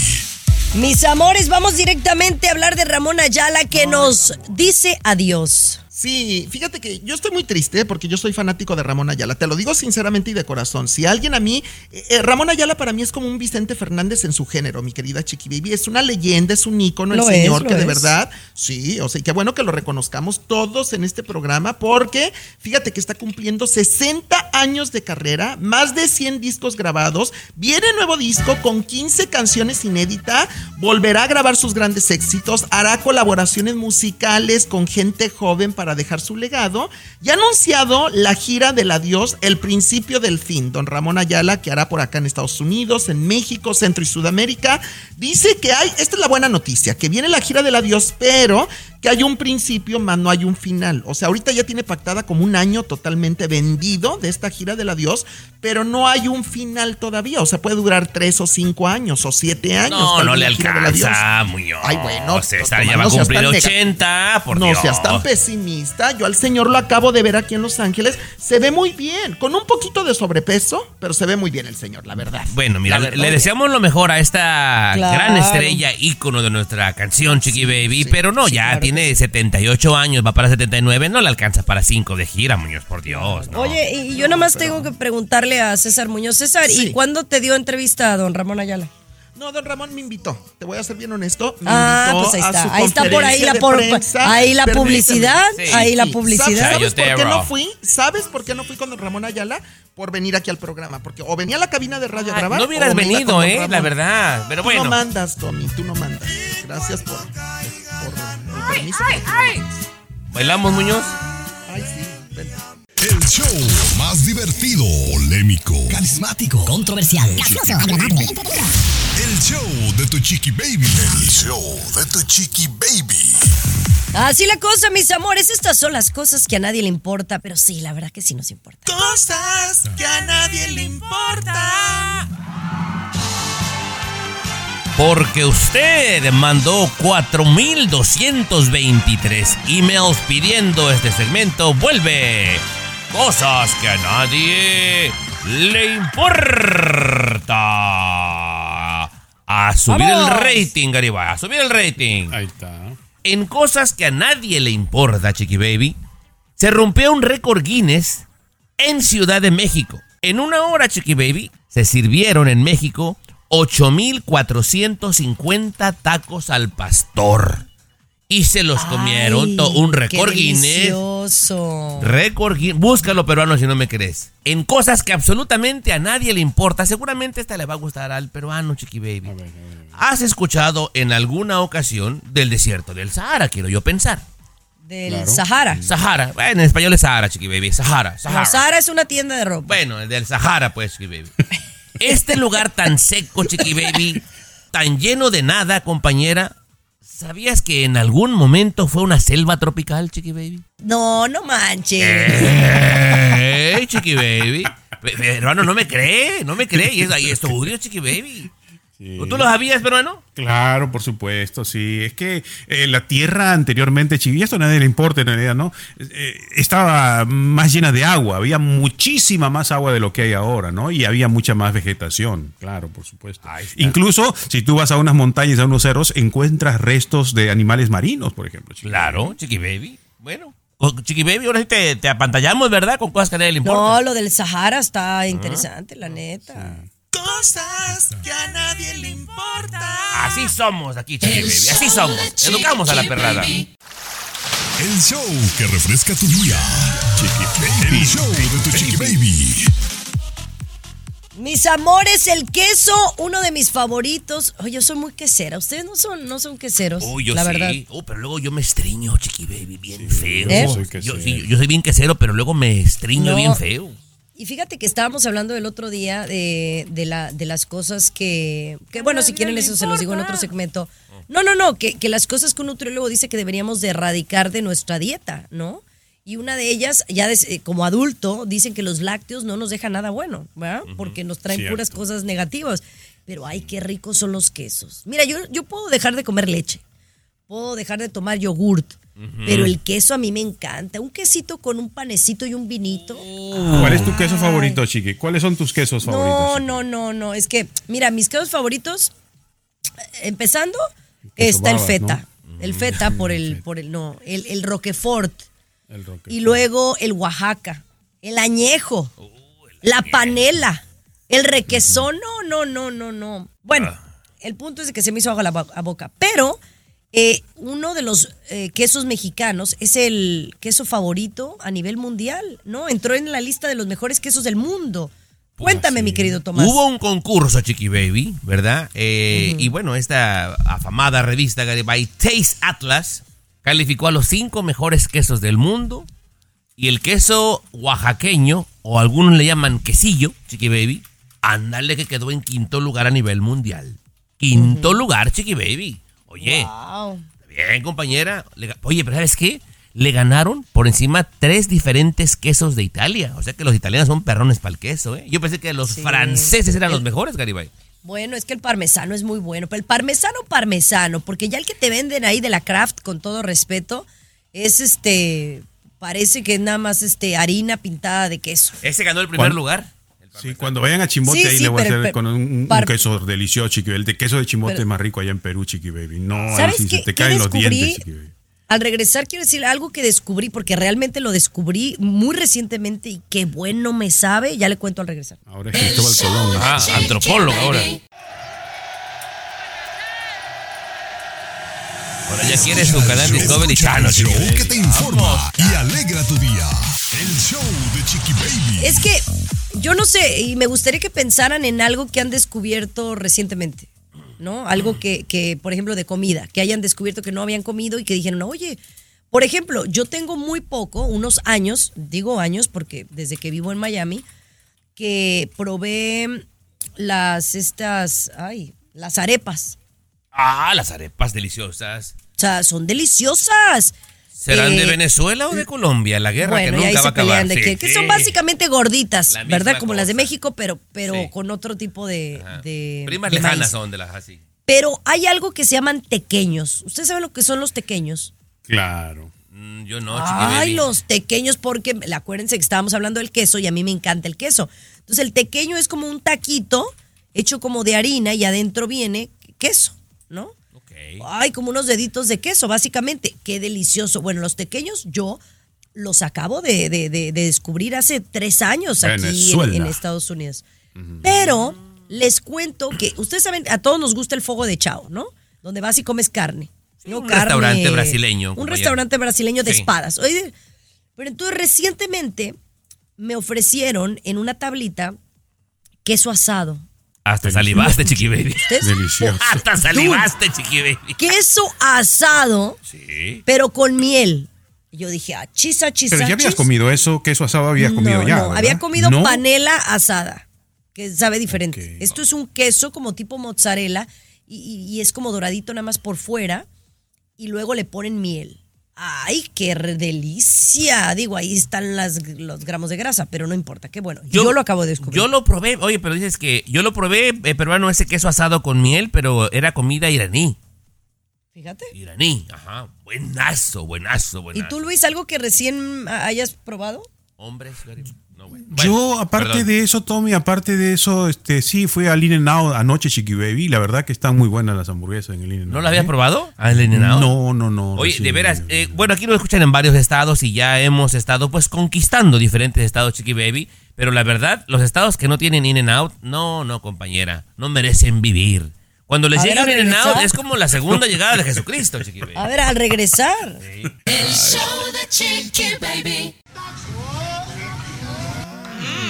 Mis amores, vamos directamente a hablar de Ramón Ayala que nos dice adiós. Sí, fíjate que yo estoy muy triste porque yo soy fanático de Ramón Ayala. Te lo digo sinceramente y de corazón. Si alguien a mí, eh, eh, Ramón Ayala para mí es como un Vicente Fernández en su género, mi querida Chiqui Baby. Es una leyenda, es un ícono, el es, señor que de verdad, sí, o sea, y qué bueno que lo reconozcamos todos en este programa porque fíjate que está cumpliendo 60 años de carrera, más de 100 discos grabados. Viene nuevo disco con 15 canciones inéditas, volverá a grabar sus grandes éxitos, hará colaboraciones musicales con gente joven para dejar su legado y ha anunciado la gira del adiós, el principio del fin. Don Ramón Ayala, que hará por acá en Estados Unidos, en México, Centro y Sudamérica, dice que hay, esta es la buena noticia, que viene la gira del adiós, pero que hay un principio, más no hay un final. O sea, ahorita ya tiene pactada como un año totalmente vendido de esta gira del adiós, pero no hay un final todavía. O sea, puede durar tres o cinco años o siete años. No, no le alcanza. Muñoz. Ay, bueno, César ya va a cumplir tan nega- 80, por no Dios. seas tan pesimista. Yo al señor lo acabo de ver aquí en Los Ángeles. Se ve muy bien, con un poquito de sobrepeso, pero se ve muy bien el señor, la verdad. Bueno, mira, verdad. le deseamos lo mejor a esta Claro. gran estrella, ícono de nuestra canción, Chiqui Baby, pero no, ya tiene 78 años, va para 79, no le alcanza para 5 de gira, Muñoz, por Dios, ¿no? Oye, y yo nada más tengo que preguntarle a César Muñoz. César, ¿y cuándo te dio entrevista a don Ramón Ayala? No, don Ramón me invitó. Te voy a ser bien honesto. Me Ah, invitó pues ahí está. Ahí está por ahí la, por- prensa. ahí la publicidad. Sí. Ahí la publicidad. ¿Sabes por qué no fui? ¿Sabes por qué no fui con don Ramón Ayala? Por venir aquí al programa. Porque o venía a la cabina de radio a grabar. no hubieras o venido, eh, Ramón. la verdad, pero Tú bueno. no mandas, Tommy, tú no mandas. Gracias por, por el permiso. ¿Bailamos, Muñoz? Ay, sí. El show más divertido, polémico, Carismático, controversial, gracioso, agradable, El show de tu chiqui baby. El show de tu chiqui baby. Así la cosa, mis amores. Estas son las cosas que a nadie le importa, pero sí, la verdad que sí nos importa. Cosas que a nadie le importa. Porque usted mandó 4.223 emails pidiendo este segmento. Vuelve. Cosas que a nadie le importa. A subir ¡Vamos! el rating, Garibay. A subir el rating. Ahí está. En cosas que a nadie le importa, Chiqui Baby, se rompió un récord Guinness en Ciudad de México. En una hora, Chiqui Baby, se sirvieron en México 8,450 tacos al pastor. Y se los comieron, Ay, to- un qué récord Guinness. Récord Guinness. Búscalo, peruano, si no me crees. En cosas que absolutamente a nadie le importa. Seguramente esta le va a gustar al peruano, Chiqui Baby. ¿Has escuchado en alguna ocasión del desierto del Sahara? Quiero yo pensar. Del Sahara. Sahara. Bueno, en español es Sahara, Chiqui Baby. Sahara. Sahara. No, Sahara es una tienda de ropa. Bueno, el del Sahara, pues, Chiqui Baby. Este lugar tan seco, Chiqui Baby, tan lleno de nada, compañera. ¿Sabías que en algún momento fue una selva tropical, Chiqui Baby? No, no manches. ¡Ey, Chiqui Baby! Peruano, no me cree, no me cree. Y es ahí estudio, Chiqui Baby. ¿Tú lo sabías, peruano? Claro, por supuesto, sí. Es que eh, la tierra anteriormente, y esto a nadie le importa en realidad, ¿no? Eh, estaba más llena de agua, había muchísima más agua de lo que hay ahora, ¿no? Y había mucha más vegetación, claro, por supuesto. Incluso si tú vas a unas montañas, a unos cerros, encuentras restos de animales marinos, por ejemplo. chiqui. Claro, Chiqui Baby. Bueno, con Chiqui Baby, ahora sí te, te apantallamos, ¿verdad? Con cosas que a nadie le importa. No, lo del Sahara está interesante, la neta. Cosas que a nadie le importa. Así somos aquí, Chiqui Baby. Así somos. Educamos a la perrada. El show que refresca tu día. El show de tu chiqui baby. Mis amores, el queso, uno de mis favoritos. Oye, yo soy muy quesera. Ustedes no son, no son queseros, Uy, yo la sí. verdad. Oh, pero luego yo me estriño, Chiqui Baby, bien feo. ¿Eh? soy Yo, sí, yo soy bien quesero, pero luego me estriño No. bien feo. Y fíjate que estábamos hablando el otro día de, de, la, de las cosas que, que, bueno, si quieren eso se los digo en otro segmento. No, no, no, que, que las cosas que un nutriólogo dice que deberíamos de erradicar de nuestra dieta, ¿no? Y una de ellas, ya des- eh, como adulto, dicen que los lácteos no nos dejan nada bueno, ¿verdad? Porque nos traen Cierto. puras cosas negativas. Pero ay, qué ricos son los quesos. Mira, yo, yo puedo dejar de comer leche, puedo dejar de tomar yogurt, pero el queso a mí me encanta. Un quesito con un panecito y un vinito. ¿Cuál es tu queso favorito, Chiqui? ¿Cuáles son tus quesos favoritos? No, no, no, no. Es que, mira, mis quesos favoritos, empezando, está el feta. ¿no? El feta por el, por el, no, el, el Roquefort. El Roquefort. Y luego el Oaxaca, el añejo, la panela, el requesón. No, no, no, no, no. Bueno, el punto es de que se me hizo agua la boca. Pero eh, uno de los eh, quesos mexicanos es el queso favorito a nivel mundial, ¿no? Entró en la lista de los mejores quesos del mundo. Cuéntame, mi querido Tomás. Hubo un concurso, Chiqui Baby, ¿verdad? Eh, Y bueno, esta afamada revista Garibay Taste Atlas calificó a los cinco mejores quesos del mundo. Y el queso oaxaqueño, o algunos le llaman quesillo, Chiqui Baby, ándale que quedó en quinto lugar a nivel mundial. Quinto lugar, Chiqui Baby. Oye, Wow. bien, compañera. Oye, pero ¿sabes qué? Le ganaron por encima tres diferentes quesos de Italia. O sea que los italianos son perrones para el queso, ¿eh? Yo pensé que los Sí. franceses eran los mejores, Garibay. Bueno, es que el parmesano es muy bueno, pero el parmesano parmesano, porque ya el que te venden ahí de la Kraft, con todo respeto, es este, parece que es nada más este harina pintada de queso. Ese ganó el primer ¿Cuál? lugar. Sí, cuando vayan a Chimbote Sí, ahí sí, le voy a hacer pero- con un, un par- queso delicioso, Chiqui. El de queso de Chimbote Pero- es más rico allá en Perú, Chiqui Baby. No, ahí ¿Sabes sí qué, se te qué caen los dientes, Chiqui Baby. Al regresar quiero decir algo que descubrí, porque realmente lo descubrí muy recientemente y qué bueno me sabe, ya le cuento al regresar. Ahora es Cristóbal Colón. Ah, antropólogo ahora. Ahora ya quiere su canal Discovery Channel, el show Baby. que te informa y alegra tu día. El show de Chiqui Baby. Es que yo no sé, y me gustaría que pensaran en algo que han descubierto recientemente, ¿no? Algo que, que, por ejemplo, de comida, que hayan descubierto que no habían comido y que dijeron, oye, por ejemplo, yo tengo muy poco, unos años, digo años porque desde que vivo en Miami, que probé las, estas, ay, Las arepas. Ah, las arepas deliciosas. O sea, son deliciosas. ¿Serán Eh, de Venezuela o de Colombia? La guerra bueno, que y ahí nunca va a se acabar. de Sí, que, que sí. son básicamente gorditas, La ¿verdad? Como las de. México, pero, pero Sí. con otro tipo de, Primas de lejanas maíz. son de las así. Pero hay algo que se llaman tequeños. ¿Ustedes saben lo que son los tequeños? Claro. Mm, yo no, Ay, los tequeños, porque acuérdense que estábamos hablando del queso y a mí me encanta el queso. Entonces el tequeño es como un taquito hecho como de harina y adentro viene queso, ¿no? Ok. Ay, como unos deditos de queso, básicamente. Qué delicioso. Bueno, los tequeños yo los acabo de, de- de- de descubrir hace tres años aquí en, Estados Unidos. Pero les cuento que ustedes saben, a todos nos gusta el fuego de chao, ¿no? Donde vas y comes carne. ¿no? un restaurante brasileño, Un restaurante brasileño de Sí. espadas. Oye, pero entonces recientemente me ofrecieron en una tablita queso asado. Hasta salivaste, chiqui baby. Delicioso. Hasta salivaste, chiqui baby. Queso asado, Sí. pero con miel. Yo dije, ah, chisa, chisa. Pero ya habías chis. comido eso, queso asado habías comido ya. No, ¿verdad? había comido ¿No? panela asada, que sabe diferente. Esto es un queso como tipo mozzarella y, y- y es como doradito nada más por fuera y luego le ponen miel. ¡Ay, qué delicia! Digo, ahí están las, los gramos de grasa, pero no importa, qué bueno. Yo, lo acabo de descubrir. Yo lo probé, oye, pero dices que yo lo probé eh, peruano ese queso asado con miel, pero era comida iraní. Fíjate. Iraní, ajá. Buenazo, buenazo, ¿Y buenazo. tú, Luis, algo que recién hayas probado? Hombres? No, bueno. Yo, Bueno, aparte perdón. de eso, Tommy, aparte de eso, este, sí, fui al In Out anoche, Chiqui Baby. La verdad que están muy buenas las hamburguesas en el In Out. ¿No lo habías probado? ¿Al In-N-Out? No, no, no. Oye, de veras, eh, bueno, aquí nos escuchan en varios estados y ya hemos estado pues conquistando diferentes estados, Chiqui Baby. Pero la verdad, los estados que no tienen In and Out, no, no, compañera, no merecen vivir. Cuando les llega In Out es como la segunda llegada de Jesucristo, Chiqui Baby. A ver, al regresar. El show de Chiqui Baby.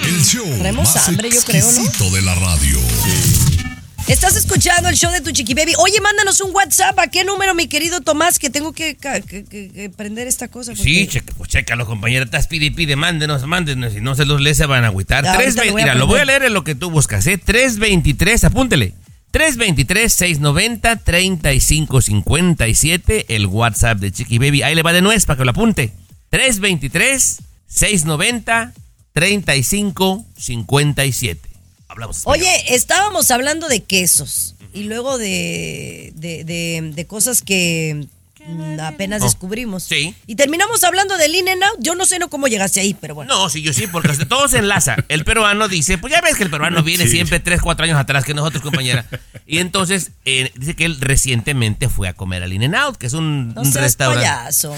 El show Traemos más hambre, yo creo, ¿no? de la radio. Estás escuchando el show de tu chiqui baby. Oye, mándanos un WhatsApp. ¿A qué número, mi querido Tomás? Que tengo que, que- que- que prender esta cosa. porque- Sí, checa, pues chécalo, compañera. Estás pide y pide, mándenos, mándenos. Si no se los lee, se van a agüitar. Ya, ahorita 320, lo voy a mira, lo voy a leer en lo que tú buscas, ¿eh? 323, apúntele. 323-690-3557, el WhatsApp de Chiqui Baby. Ahí le va de nuez para que lo apunte. 323-690-3557. Hablamos. español. Oye, estábamos hablando de quesos y luego de, de, de- de cosas que apenas Oh, descubrimos. sí. Y terminamos hablando del in and out. Yo no sé no cómo llegaste ahí, pero bueno. No, sí, yo sí, porque todo se enlaza. El peruano dice, pues ya ves que el peruano viene Sí. siempre 3, 4 años atrás que nosotros, compañera. Y entonces eh, dice que él recientemente fue a comer al In-N-Out, que es un, No un seas restaurante. payaso.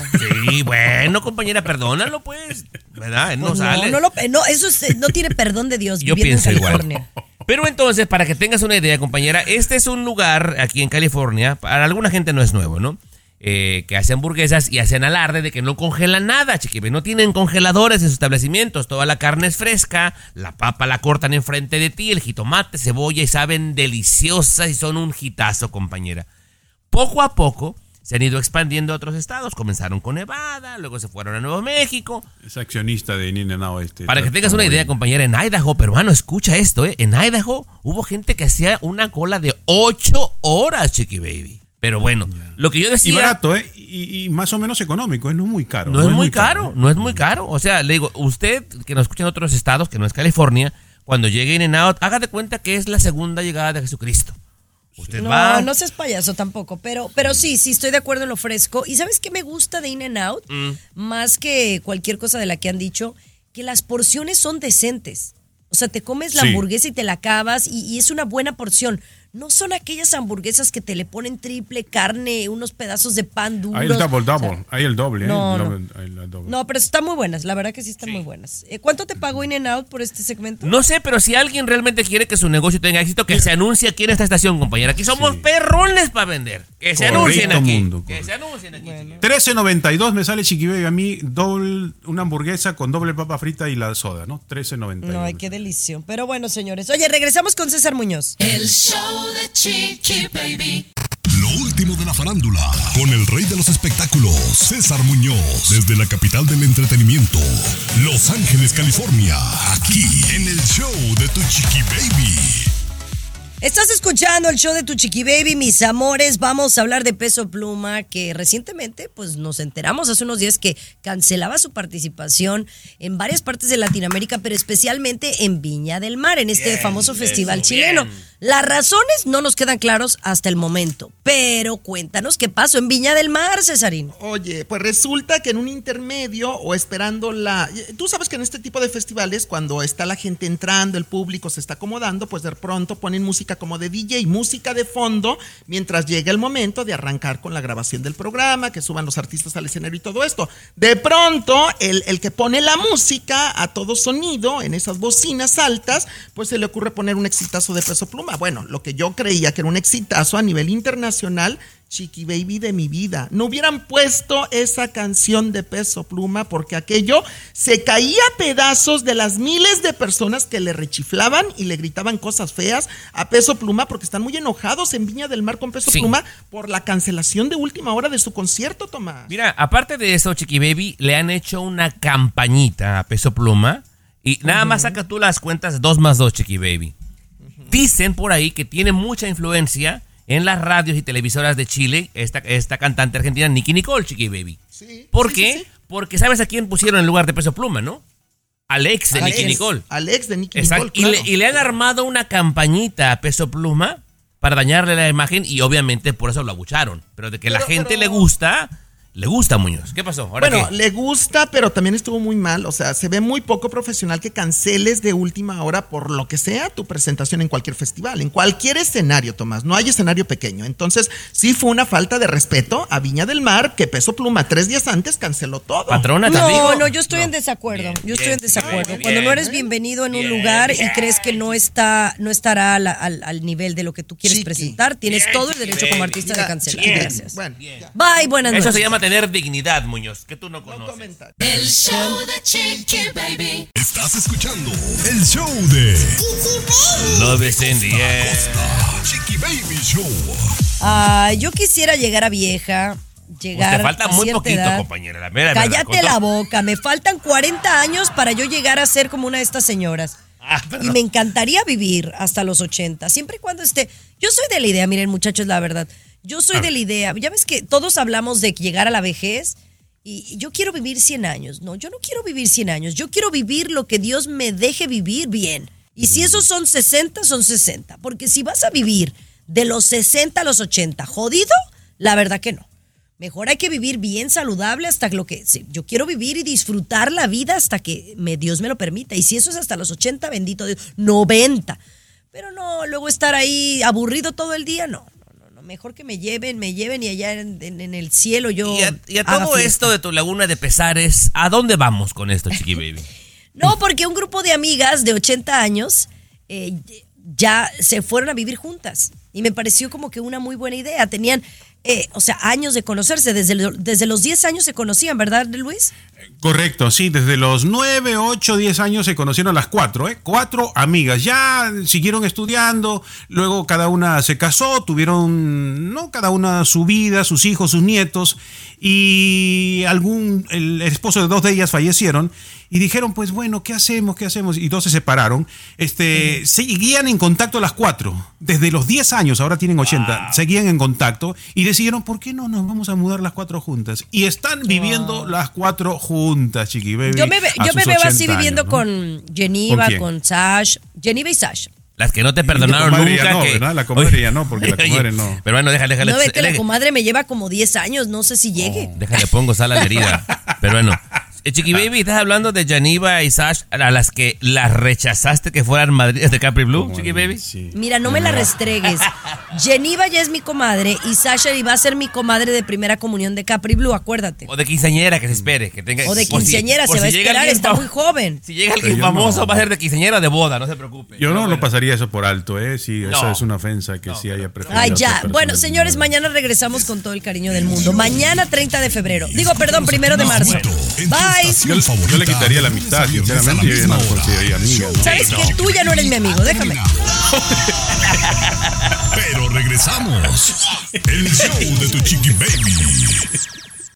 Sí, bueno, compañera, perdónalo, pues. ¿Verdad? Él no Pues sale. no, lo- no, eso es- no tiene perdón de Dios Yo pienso en igual. California. Pero entonces, para que tengas una idea, compañera, este es un lugar aquí en California, para alguna gente no es nuevo, ¿no? Eh, que hace hamburguesas y hacen alarde de que no congelan nada, chiquibe. No tienen congeladores en sus establecimientos. Toda la carne es fresca, la papa la cortan enfrente de ti, el jitomate, cebolla y saben deliciosas y son un hitazo, compañera. Poco a poco se han ido expandiendo a otros estados. Comenzaron con Nevada, luego se fueron a Nuevo México, Es accionista de Out este. para que tengas una idea, compañera, en Idaho, peruano, escucha esto, ¿eh? En Idaho hubo gente que hacía una cola de 8 horas, Chiqui Baby. Pero bueno, lo que yo Y decía... barato, ¿eh? Y, y más o menos económico, ¿eh? No es muy caro. No, es muy caro, no es muy caro. O sea, le digo, usted que nos escucha en otros estados, que no es California, cuando llegue In and Out, haga de cuenta que es la segunda llegada de Jesucristo. Usted No, va... no seas payaso tampoco, pero, pero sí, sí estoy de acuerdo en lo fresco. ¿Y sabes qué me gusta de In and Out? Mm. Más que cualquier cosa de la que han dicho, que las porciones son decentes. O sea, te comes la Sí. hamburguesa y te la acabas y, y es una buena porción. No son aquellas hamburguesas que te le ponen triple carne, unos pedazos de pan duros. Hay el double O sea, double. Hay el doble, ¿eh? no, El no. doble- hay el doble. No, pero están muy buenas, la verdad que sí están muy buenas. Eh, ¿Cuánto te pagó In and Out por este segmento? No sé, pero si alguien realmente quiere que su negocio tenga éxito, que se anuncie aquí en esta estación, compañera. Aquí somos perrones para vender. Que se Correcto, anuncien aquí. mundo, que se anuncien aquí. chiquillos. 13.92 me sale Chiqui Baby a mí doble, una hamburguesa con doble papa frita y la soda, ¿no? 13.92. No, ay, qué delicio. Pero bueno, señores. Oye, regresamos con César Muñoz. El show Chiqui Baby. Lo último de la farándula, con el rey de los espectáculos, César Muñoz, desde la capital del entretenimiento, Los Ángeles, California, aquí en el show de Tu Chiqui Baby. Estás escuchando el show de tu chiqui baby, mis amores. Vamos a hablar de Peso Pluma, que recientemente, pues nos enteramos hace unos días que cancelaba su participación en varias partes de Latinoamérica, pero especialmente en Viña del Mar, en este Bien, famoso eso, festival bien. chileno. Las razones no nos quedan claros hasta el momento, pero cuéntanos qué pasó en Viña del Mar, Cesarín. Oye, pues resulta que en un intermedio o esperando la... Tú sabes que en este tipo de festivales, cuando está la gente entrando, el público se está acomodando, pues de pronto ponen música como de DJ, música de fondo, mientras llega el momento de arrancar con la grabación del programa, que suban los artistas al escenario y todo esto. De pronto, el, el que pone la música a todo sonido, en esas bocinas altas, pues se le ocurre poner un exitazo de peso pluma. Bueno, lo que yo creía que era un exitazo a nivel internacional, Chiqui Baby de mi vida. No hubieran puesto esa canción de peso pluma porque aquello se caía a pedazos de las miles de personas que le rechiflaban y le gritaban cosas feas a peso pluma porque están muy enojados en Viña del Mar con peso Sí. pluma por la cancelación de última hora de su concierto, Tomás. Mira, aparte de eso, Chiqui Baby, le han hecho una campañita a Peso Pluma. Y nada más saca tú las cuentas 2 más 2, Chiqui Baby. Dicen por ahí que tiene mucha influencia en las radios y televisoras de Chile esta, esta cantante argentina, Nicky Nicole, Chiqui Baby. ¿Por qué? Porque ¿sabes a quién pusieron en lugar de Peso Pluma, no? Alex de Nicky Nicole. Alex de Nicky. Nicole. Y, le, y le han armado una campañita a Peso Pluma para dañarle la imagen y obviamente por eso lo abucharon. Pero de que la gente pero- le gusta, le gusta Muñoz. ¿Qué pasó? ¿Ahora Bueno, qué? le gusta, pero también estuvo muy mal. O sea, se ve muy poco profesional que canceles de última hora por lo que sea tu presentación en cualquier festival, en cualquier escenario, Tomás. No hay escenario pequeño. Entonces, sí fue una falta de respeto a Viña del Mar, que Peso Pluma tres días antes canceló todo. Patrona, te No, digo. no, yo estoy en desacuerdo. Bien, yo estoy bien, en desacuerdo. bien, Cuando no eres bienvenido en un lugar bien. y crees que no está, no estará al, al- al nivel de lo que tú quieres Chiqui. presentar, tienes Bien, todo el derecho como artista de cancelar. chiqui, Gracias. Bueno. Bye, buenas Eso noches. se llama tener dignidad, Muñoz, que tú no No conoces. El show de Chiqui Baby. Estás escuchando el show de Love is in the air. Chiqui Baby Show. Ah, yo quisiera llegar a vieja, llegar te falta a muy poquito, edad. compañera. La mera verdad, Cállate la boca, me faltan 40 años para yo llegar a ser como una de estas señoras. Ah, Y me encantaría vivir hasta los 80, siempre y cuando esté. Yo soy de la idea, miren muchachos, la verdad. Yo soy de la idea, ya ves que todos hablamos de llegar a la vejez y yo quiero vivir 100 años. No, yo no quiero vivir 100 años, yo quiero vivir lo que Dios me deje vivir bien. Y si esos son 60, son 60. Porque si vas a vivir de los 60 a los 80, jodido, la verdad que no. Mejor hay que vivir bien saludable hasta lo que sí, yo quiero vivir y disfrutar la vida hasta que me, Dios me lo permita. Y si eso es hasta los 80, bendito Dios, 90. Pero no, luego estar ahí aburrido todo el día, no. no, no. Mejor que me lleven, me lleven y allá en, en- en el cielo yo. Y a, y a haga todo fiesta. esto de tu laguna de pesares, ¿a dónde vamos con esto, Chiqui Baby? No, porque un grupo de amigas de 80 años eh, ya se fueron a vivir juntas. Y me pareció como que una muy buena idea. Tenían, eh, o sea, años de conocerse. Desde, desde los 10 años se conocían, ¿verdad, Luis? Correcto, sí, desde los 9, 8, 10 años se conocieron las cuatro, ¿eh? Cuatro amigas. Ya siguieron estudiando, luego cada una se casó, tuvieron, ¿no? Cada una su vida, sus hijos, sus nietos, y algún, el esposo de dos de ellas fallecieron, y dijeron, pues bueno, ¿qué hacemos? ¿Qué hacemos? Y dos se separaron. Este, Seguían en contacto las cuatro, desde los 10 años, ahora tienen 80, seguían en contacto, y decidieron, ¿por qué no nos vamos a mudar las cuatro juntas? Y están viviendo las cuatro juntas, Chiqui Baby. Yo me, yo me veo así 80 viviendo años, ¿no? con Geneva, ¿Con Sash. Geneva y Sash. Las que no te perdonaron comadre ya nunca. no, que- ¿verdad? La comadre ya no, porque la comadre no. Pero bueno, déjale, déjale. No, ve que la comadre me lleva como 10 años, no sé si llegue. Déjale, pongo sal a la herida. Pero bueno. Eh, Chiqui Baby, estás hablando de Janiva y Sash a las que las rechazaste que fueran madrinas de Capri Blue, Chiqui Baby. Sí. Mira, no me la restregues. Geneva ya es mi comadre y Sasha iba a ser mi comadre de primera comunión de Capri Blue, acuérdate. O de quinceañera, que se espere. Que tenga, O de por si- quinceañera, por se va a si llega esperar, alguien está muy joven. Si llega alguien yo famoso, no. va a ser de quinceañera de boda, no se preocupe. Yo no bueno. lo pasaría eso por alto, ¿eh? Sí, eso No. es una ofensa que sí haya preferido. Ay, ya. Bueno, señores, mañana regresamos con todo el cariño del mundo. Mañana 30 de febrero. Digo, perdón, primero de marzo. Bye. Yo, Yo le quitaría la amistad, sinceramente, amiga. ¿no? ¿Sabes que Tú ya no eres mi amigo, déjame. Pero regresamos. El show de tu chiqui baby.